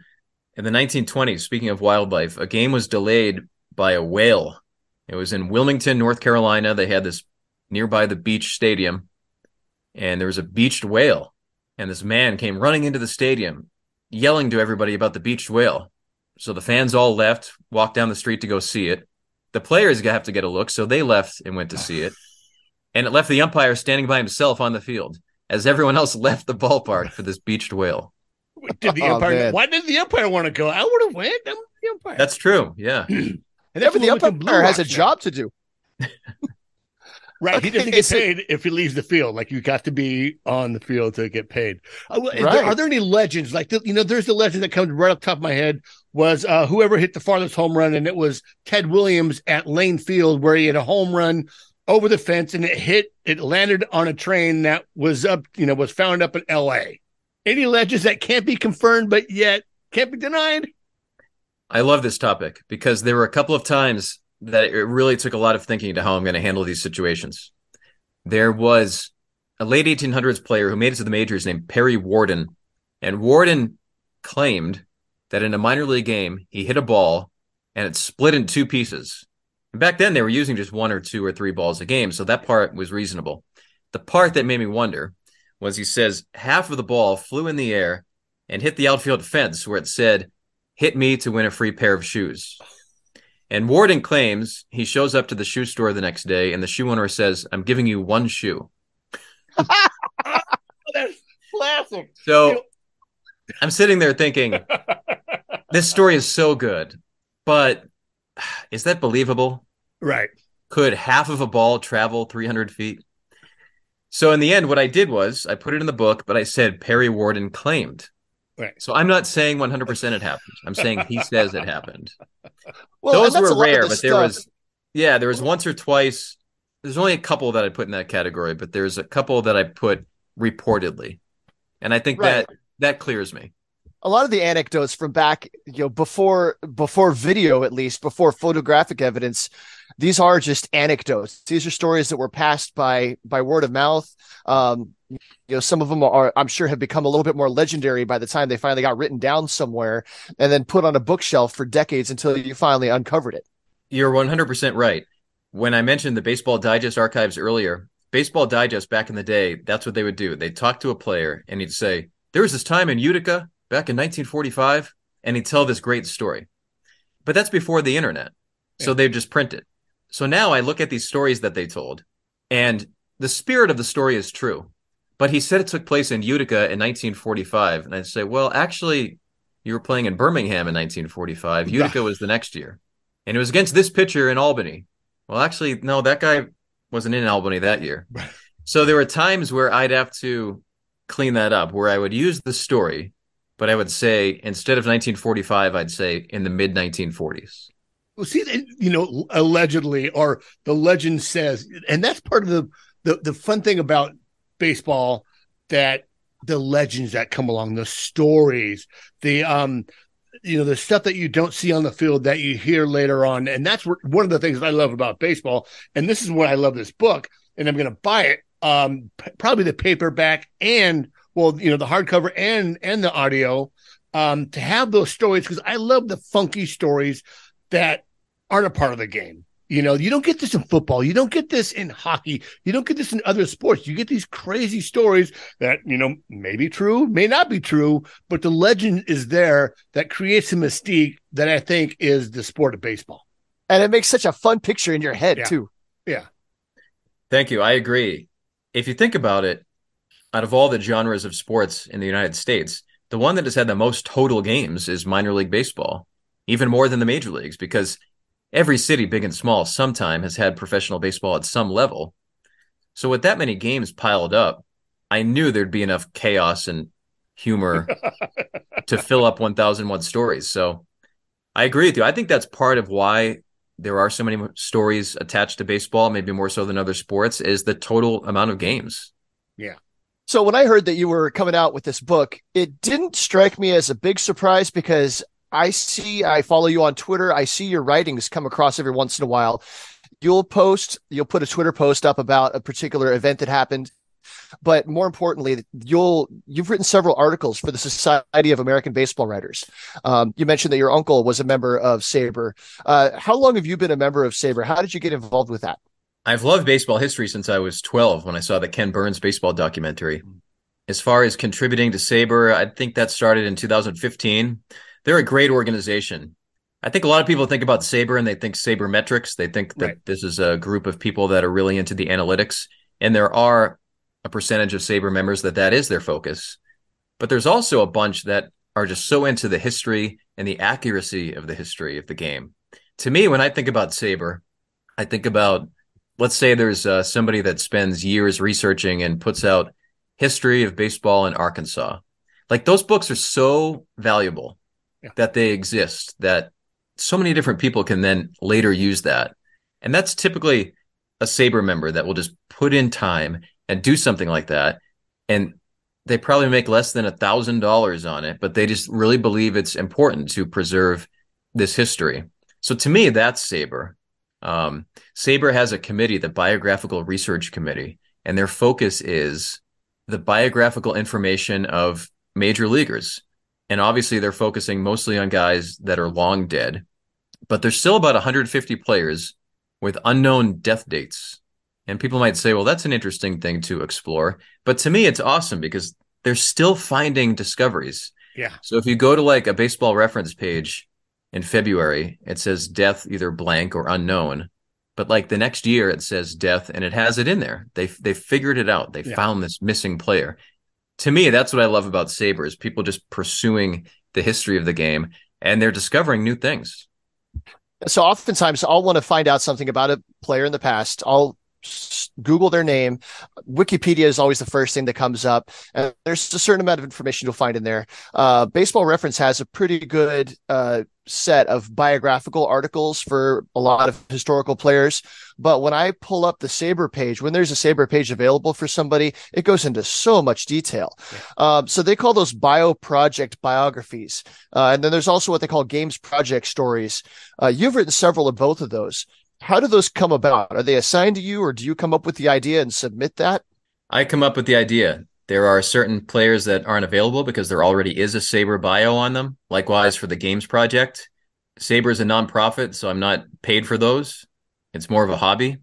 In the 1920s, speaking of wildlife, a game was delayed by a whale. It was in Wilmington, North Carolina. They had this nearby the beach stadium, and there was a beached whale. And this man came running into the stadium, yelling to everybody about the beached whale. So the fans all left, walked down the street to go see it. The players have to get a look, so they left and went to see it. And it left the umpire standing by himself on the field as everyone else left the ballpark for this beached whale. Did the Oh, umpire? man. why did the umpire want to go? I would have went. I'm the umpire. That's true. Yeah. and Yeah, but the what we went to Blue umpire has a now. job to do. Right. He doesn't get paid if he leaves the field. Like you got to be on the field to get paid. Uh, Right. there, are there any legends? Like, the, you know, there's the legend that comes right up top of my head was uh, whoever hit the farthest home run, and it was Ted Williams at Lane Field, where he had a home run over the fence and it hit, it landed on a train that was up, you know, was found up in L.A. Any legends that can't be confirmed, but yet can't be denied? I love this topic because there were a couple of times that it really took a lot of thinking to how I'm going to handle these situations. There was a late 1800s player who made it to the majors named Perry Werden, and Werden claimed that in a minor league game, he hit a ball and it split in two pieces. And back then, they were using just one or two or three balls a game, so that part was reasonable. The part that made me wonder was he says half of the ball flew in the air and hit the outfield fence where it said, hit me to win a free pair of shoes. And Werden claims he shows up to the shoe store the next day and the shoe owner says, I'm giving you one shoe. That's classic. So I'm sitting there thinking, this story is so good, but is that believable? Right. Could half of a ball travel 300 feet? So in the end, what I did was I put it in the book, but I said Perry Werden claimed. Right. So I'm not saying 100% it happened. I'm saying he says it happened. Well, Those were rare, but there stuff- was, yeah, there was once or twice. There's only a couple that I put in that category, but there's a couple that I put reportedly, and I think Right. that that clears me. a lot of the anecdotes from back you know before before video at least before photographic evidence these are just anecdotes these are stories that were passed by by word of mouth um you know some of them are i'm sure have become a little bit more legendary by the time they finally got written down somewhere and then put on a bookshelf for decades until you finally uncovered it You're 100% right. When I mentioned the Baseball Digest archives earlier, Baseball Digest back in the day, that's what they would do. They'd talk to a player and he'd say, There was this time in Utica back in 1945, and he'd tell this great story. But that's before the internet. So Yeah. they'd just print it. So now I look at these stories that they told, and the spirit of the story is true. But he said it took place in Utica in 1945. And I'd say, Well, actually, you were playing in Birmingham in 1945. Utica was the next year. And it was against this pitcher in Albany. Well, actually, no, that guy wasn't in Albany that year. So there were times where I'd have to clean that up, where I would use the story, but I would say instead of 1945, I'd say in the mid 1940s. See, you know, allegedly, or the legend says, and that's part of the the, the fun thing about baseball that the legends that come along, the stories, the um, you know, the stuff that you don't see on the field that you hear later on, and that's one of the things I love about baseball. And this is why I love this book, and I'm going to buy it. Um, p- probably the paperback and well, you know, the hardcover and and the audio. Um, to have those stories because I love the funky stories that aren't a part of the game. You know, you don't get this in football. You don't get this in hockey. You don't get this in other sports. You get these crazy stories that, you know, may be true, may not be true, but the legend is there that creates a mystique that I think is the sport of baseball. And it makes such a fun picture in your head Yeah. too. Yeah. Thank you. I agree. If you think about it, out of all the genres of sports in the United States, the one that has had the most total games is minor league baseball, even more than the major leagues, because every city, big and small, sometime has had professional baseball at some level. So with that many games piled up, I knew there'd be enough chaos and humor to fill up 1001 stories. So I agree with you. I think that's part of why there are so many stories attached to baseball, maybe more so than other sports, is the total amount of games. Yeah. So when I heard that you were coming out with this book, it didn't strike me as a big surprise because I see, I follow you on Twitter. I see your writings come across every once in a while. You'll post, you'll put a Twitter post up about a particular event that happened. But more importantly, you'll you've written several articles for the Society of American Baseball Writers. Um, you mentioned that your uncle was a member of SABR. Uh, how long have you been a member of SABR? How did you get involved with that? I've loved baseball history since I was 12 when I saw the Ken Burns baseball documentary. As far as contributing to SABR, I think that started in 2015. They're a great organization. I think a lot of people think about SABR and they think Saber metrics. They think that Right. this is a group of people that are really into the analytics. And there are a percentage of SABR members that that is their focus. But there's also a bunch that are just so into the history and the accuracy of the history of the game. To me, when I think about SABR, I think about let's say there's uh, somebody that spends years researching and puts out history of baseball in Arkansas. Like those books are so valuable Yeah. that they exist that so many different people can then later use that. And that's typically a SABR member that will just put in time and do something like that. And they probably make less than a thousand dollars on it, but they just really believe it's important to preserve this history. So to me, that's SABR. Um, SABR has a committee, the Biographical Research Committee, and their focus is the biographical information of major leaguers. And obviously, they're focusing mostly on guys that are long dead, but there's still about 150 players with unknown death dates. And people might say, well, that's an interesting thing to explore. But to me, it's awesome because they're still finding discoveries. Yeah. So if you go to like a baseball reference page in February, it says death either blank or unknown. But like the next year, it says death and it has it in there. They they figured it out. They Yeah. found this missing player. To me, that's what I love about Sabres. People just pursuing the history of the game and they're discovering new things. So oftentimes I'll want to find out something about a player in the past. I'll Google their name. Wikipedia is always the first thing that comes up. And there's a certain amount of information you'll find in there. Uh, Baseball Reference has a pretty good uh, set of biographical articles for a lot of historical players. But when I pull up the SABR page, when there's a SABR page available for somebody, it goes into so much detail. Um, so they call those bio project biographies. Uh, and then there's also what they call games project stories. Uh, you've written several of both of those. How do those come about? Are they assigned to you, or do you come up with the idea and submit that? I come up with the idea. There are certain players that aren't available because there already is a SABR bio on them. Likewise for the Games Project. SABR is a nonprofit, so I'm not paid for those. It's more of a hobby.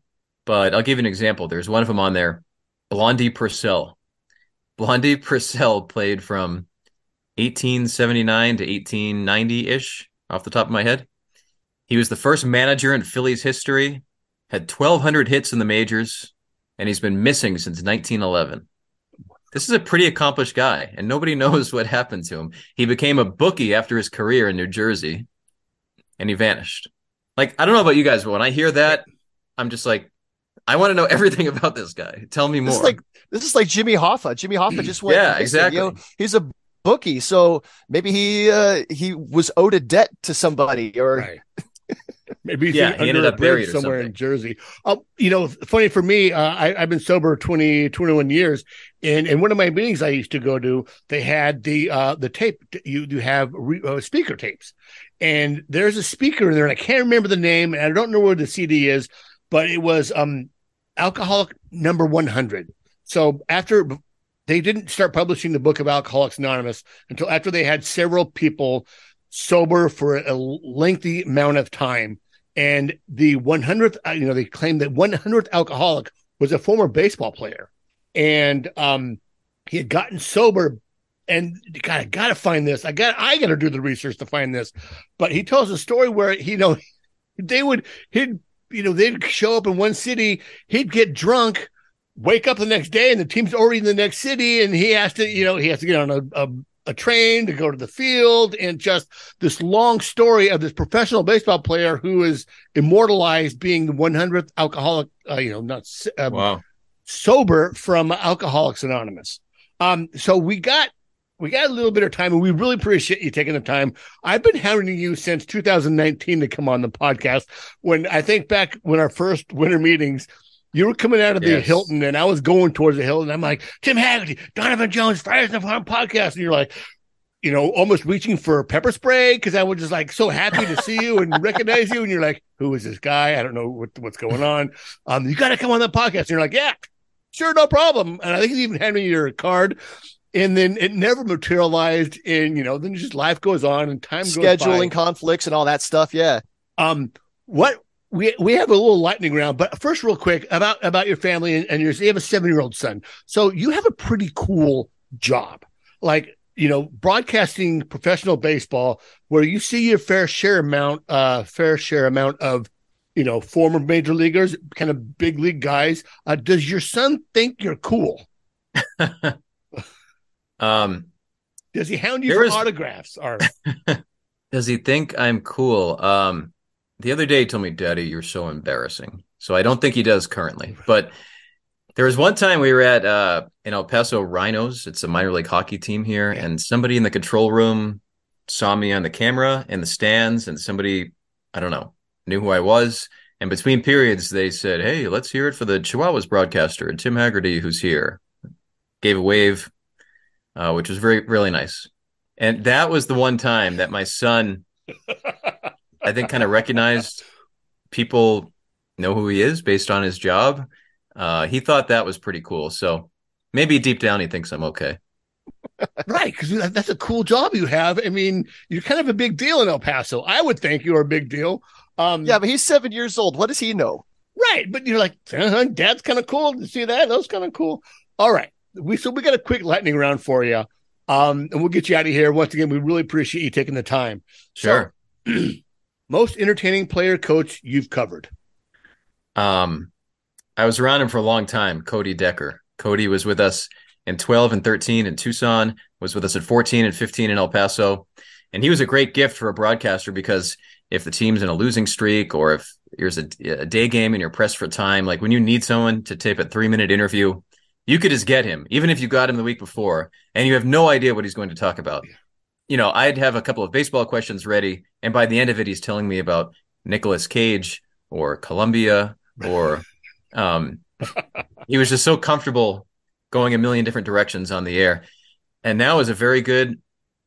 But I'll give you an example. There's one of them on there, Blondie Purcell. Blondie Purcell played from 1879 to 1890 ish, off the top of my head. He was the first manager in Phillies history, had 1,200 hits in the majors, and he's been missing since 1911. This is a pretty accomplished guy, and nobody knows what happened to him. He became a bookie after his career in New Jersey, and he vanished. Like, I don't know about you guys, but when I hear that, I'm just like, I want to know everything about this guy. Tell me more. This is like this is like Jimmy Hoffa. Jimmy Hoffa just went. Yeah, missing, you know? exactly. he's a bookie, so maybe he uh he was owed a debt to somebody, or Right. Maybe he's Yeah, he ended up buried somewhere in. Jersey. Um, you know, funny for me, uh, I, I've been sober 20, 21 years, and in one of my meetings I used to go to, they had the uh, the tape. You you have re, uh, speaker tapes, and there's a speaker in there, and I can't remember the name, and I don't know where the CD is, but it was um, Alcoholic Number One Hundred. So after they didn't start publishing the book of Alcoholics Anonymous until after they had several people sober for a lengthy amount of time. And the 100th, uh, you know, they claimed that 100th alcoholic was a former baseball player. And um, he had gotten sober. And God, I got to find this. I got, I got to do the research to find this. But he tells a story where, you know, they would, he'd, you know, they'd show up in one city, he'd get drunk, wake up the next day, and the team's already in the next city. And he has to, you know, he has to get on a, a a train to go to the field and just this long story of this professional baseball player who is immortalized being the 100th alcoholic, uh, you know, not um, wow. sober from Alcoholics Anonymous. Um, so we got we got a little bit of time, and we really appreciate you taking the time. I've been hounding you since 2019 to come on the podcast. When I think back when our first winter meetings, you were coming out of the Yes. Hilton, and I was going towards the Hilton. I'm like, Tim Hagerty, Donovan Jones, Fridays and Farm podcast, and you're like, you know, almost reaching for pepper spray because I was just like so happy to see you and recognize you. And you're like, who is this guy? I don't know what, what's going on. Um, you got to come on the podcast. And you're like, yeah, sure, no problem. And I think he even handed me your card. And then it never materialized. And you know, then just life goes on and time goes scheduling by. conflicts and all that stuff. Yeah. Um, what we we have a little lightning round, but first, real quick about about your family and, and yours. You have a seven year old son, so you have a pretty cool job, like you know, broadcasting professional baseball, where you see your fair share amount, uh, fair share amount of you know former major leaguers, kind of big league guys. Uh, does your son think you're cool? Um, Does he hound you for is- autographs? Or does he think I'm cool? Um, the other day he told me, Daddy, you're so embarrassing. So I don't think he does currently. But there was one time we were at uh in El Paso Rhinos. It's a minor league hockey team here, Yeah. and somebody in the control room saw me on the camera in the stands, and somebody, I don't know, knew who I was. And between periods, they said, Hey, let's hear it for the Chihuahuas broadcaster, Tim Hagerty, who's here. Gave a wave, uh, which was very, really nice. And that was the one time that my son, I think, kind of recognized people know who he is based on his job. Uh, he thought that was pretty cool. So maybe deep down he thinks I'm okay. right, because that's a cool job you have. I mean, you're kind of a big deal in El Paso. I would think you're a big deal. Um, Yeah, but he's seven years old. What does he know? Right, but you're like, uh-huh, Dad's kind of cool. You see that? That's kind of cool. All right, we so we got a quick lightning round for you, um, and we'll get you out of here. Once again, we really appreciate you taking the time. So, Sure. most entertaining player coach you've covered. Um, I was around him for a long time. Cody Decker. Cody was with us in 12 and 13 in Tucson, was with us at 14 and 15 in El Paso. And he was a great gift for a broadcaster because if the team's in a losing streak or if there's a, a day game and you're pressed for time, like when you need someone to tape a three minute interview, you could just get him, even if you got him the week before and you have no idea what he's going to talk about. You know, I'd have a couple of baseball questions ready. And by the end of it, he's telling me about Nicolas Cage or Columbia or um, he was just so comfortable going a million different directions on the air. And now is a very good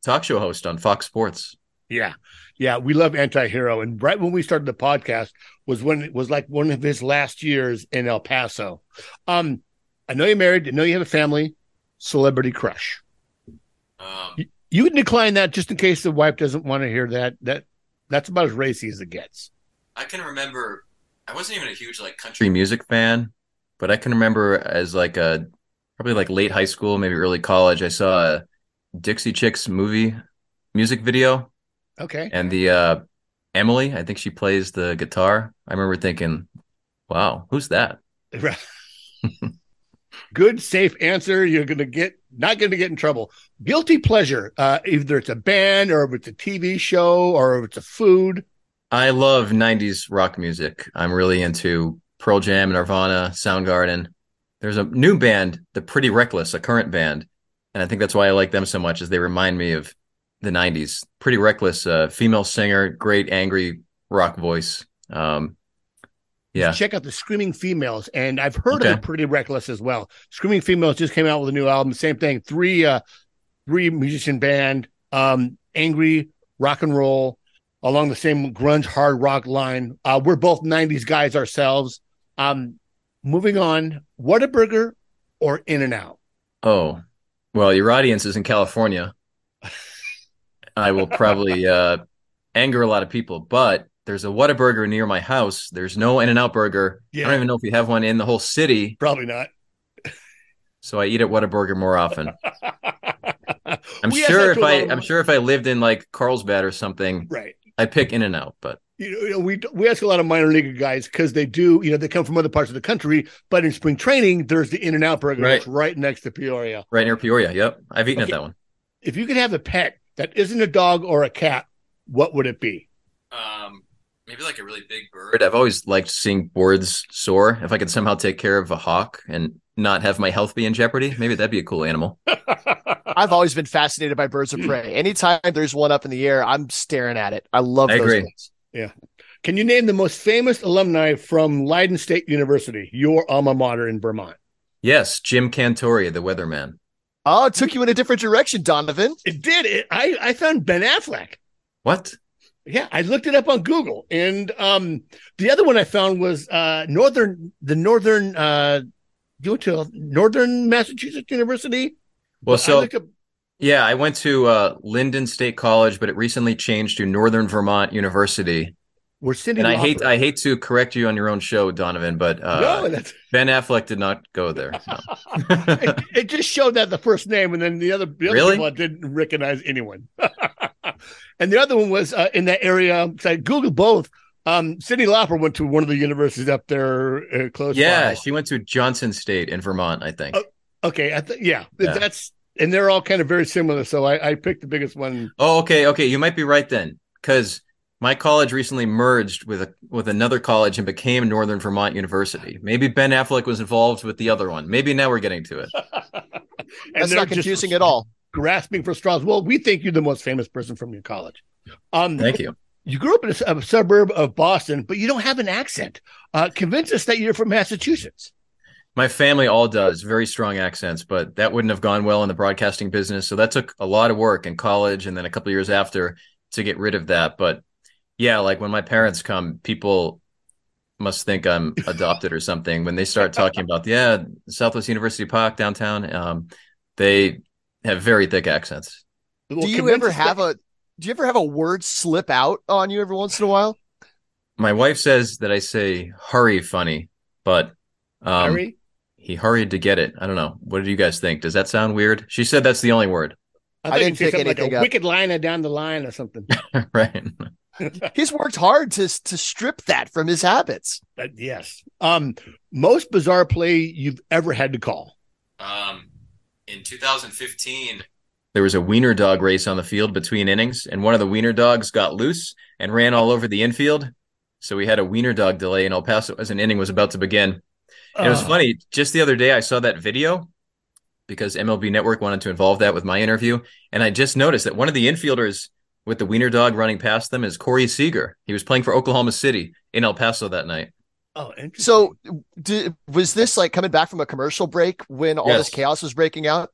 talk show host on Fox Sports. Yeah, yeah, we love Anti-Hero, and right when we started the podcast was when it was like one of his last years in El Paso. Um, I know you're married. I know you have a family. Celebrity crush. Um, You would decline that just in case the wife doesn't want to hear that. That that's about as racy as it gets. I can remember I wasn't even a huge like country music fan, but I can remember as like a probably like late high school, maybe early college, I saw a Dixie Chicks movie music video Okay. and the uh Emily, I think she plays the guitar. I remember thinking, wow, who's that? Good, safe answer. You're gonna get not gonna get in trouble. Guilty pleasure. Uh, either it's a band or if it's a TV show or if it's a food. I love 90s rock music. I'm really into Pearl Jam, Nirvana, Soundgarden. There's a new band, the Pretty Reckless, a current band, and I think that's why I like them so much, is they remind me of the '90s. Pretty Reckless, uh, female singer, great angry rock voice. Um, yeah, Check out the Screaming Females, and I've heard Okay. of Pretty Reckless as well. Screaming Females just came out with a new album. Same thing, three uh, three musician band, um, angry rock and roll, along the same grunge hard rock line. Uh, we're both '90s guys ourselves. Um, moving on, Whataburger or In and Out? Oh, well, your audience is in California. I will probably uh, anger a lot of people, but there's a Whataburger near my house. There's no In and Out Burger. I don't even know if we have one in the whole city. Probably not. So I eat at Whataburger more often. I'm We sure if a lot I of- I'm sure if I lived in like Carlsbad or something, right. I'd pick In and Out. But you know, you know, we we ask a lot of minor league guys because they do, you know, they come from other parts of the country, but in spring training, there's the In and Out Burger Right. right next to Peoria. right near Peoria. Yep, I've eaten Okay. at that one. If you could have a pet that isn't a dog or a cat, what would it be? Um, maybe like a really big bird. I've always liked seeing birds soar. If I could somehow take care of a hawk and not have my health be in jeopardy, maybe that'd be a cool animal. I've always been fascinated by birds of prey. Anytime there's one up in the air, I'm staring at it. I love I those agree. things. Can you name the most famous alumni from Lyndon State University, your alma mater in Vermont? Yes, Jim Cantore, the weatherman. Oh, it took you in a different direction, Donovan. It did. It, I I found Ben Affleck. What? Yeah, I looked it up on Google, and um, the other one I found was uh, Northern, the Northern. Uh, you went to Northern Massachusetts University. Well, I so looked up, yeah, I went to uh, Lyndon State College, but it recently changed to Northern Vermont University. where Cyndi. And I hate I hate to correct you on your own show, Donovan, but uh, no, Ben Affleck did not go there. no. it, it just showed that the first name, and then the other, the other Really? people didn't recognize anyone. and the other one was uh, in that area. So I googled both. Um, Cyndi Lauper went to one of the universities up there uh, close. yeah, by. she went to Johnson State in Vermont, I think. Oh. Okay, I th- yeah, Yeah. that's and they're all kind of very similar. So I, I picked the biggest one. Oh, okay, okay. You might be right then, because my college recently merged with a with another college and became Northern Vermont University. Maybe Ben Affleck was involved with the other one. Maybe now we're getting to it. That's they're not just confusing at all. Grasping for straws. Well, we think you're the most famous person from your college. Um, Thank you. You grew up in a, a suburb of Boston, but you don't have an accent. Uh, convince us that you're from Massachusetts. My family all does very strong accents, but that wouldn't have gone well in the broadcasting business. So that took a lot of work in college and then a couple of years after to get rid of that. But yeah, like when my parents come, people must think I'm adopted or something. When they start talking about yeah, Southwest University Park downtown, um, they have very thick accents. Well, do you ever have that- a do you ever have a word slip out on you every once in a while? My wife says that I say hurry funny, but um, Harry? he hurried to get it. I don't know. What do you guys think? Does that sound weird? She said that's the only word, I thought you didn't said pick something like a up. wicked line down the line or something. right? He's worked hard to to strip that from his habits. Uh, yes. Um, most bizarre play you've ever had to call. Um, in 2015, there was a wiener dog race on the field between innings, and one of the wiener dogs got loose and ran all over the infield. So we had a wiener dog delay in El Paso as an inning was about to begin. And it was Oh. funny. Just the other day, I saw that video because MLB Network wanted to involve that with my interview, and I just noticed that one of the infielders with the wiener dog running past them is Corey Seager. He was playing for Oklahoma City in El Paso that night. Oh, interesting. So, did, was this like coming back from a commercial break when all this chaos was breaking out?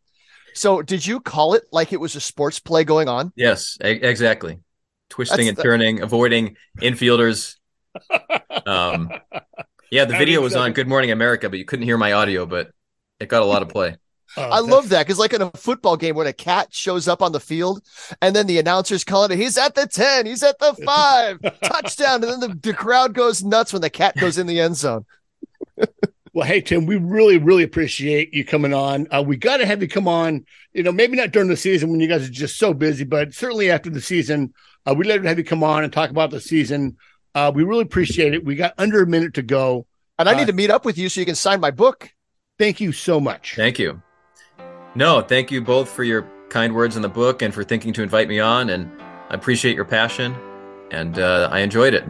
So, did you call it like it was a sports play going on? Yes, e- exactly. Twisting That's and the- turning, avoiding infielders. Um, yeah, the I video was so- on Good Morning America, but you couldn't hear my audio, but it got a lot of play. Oh, I that's- love that because, like in a football game, when a cat shows up on the field and then the announcer's calling it, he's at the 10, he's at the five, touchdown. And then the, the crowd goes nuts when the cat goes in the end zone. Well, hey Tim, we really, really appreciate you coming on. Uh, we got to have you come on. You know, maybe not during the season when you guys are just so busy, but certainly after the season, uh, we'd love to have you come on and talk about the season. Uh, we really appreciate it. We got under a minute to go. And I Uh, need to meet up with you so you can sign my book. Thank you so much. Thank you. No, thank you both for your kind words in the book and for thinking to invite me on. And I appreciate your passion, and uh, I enjoyed it.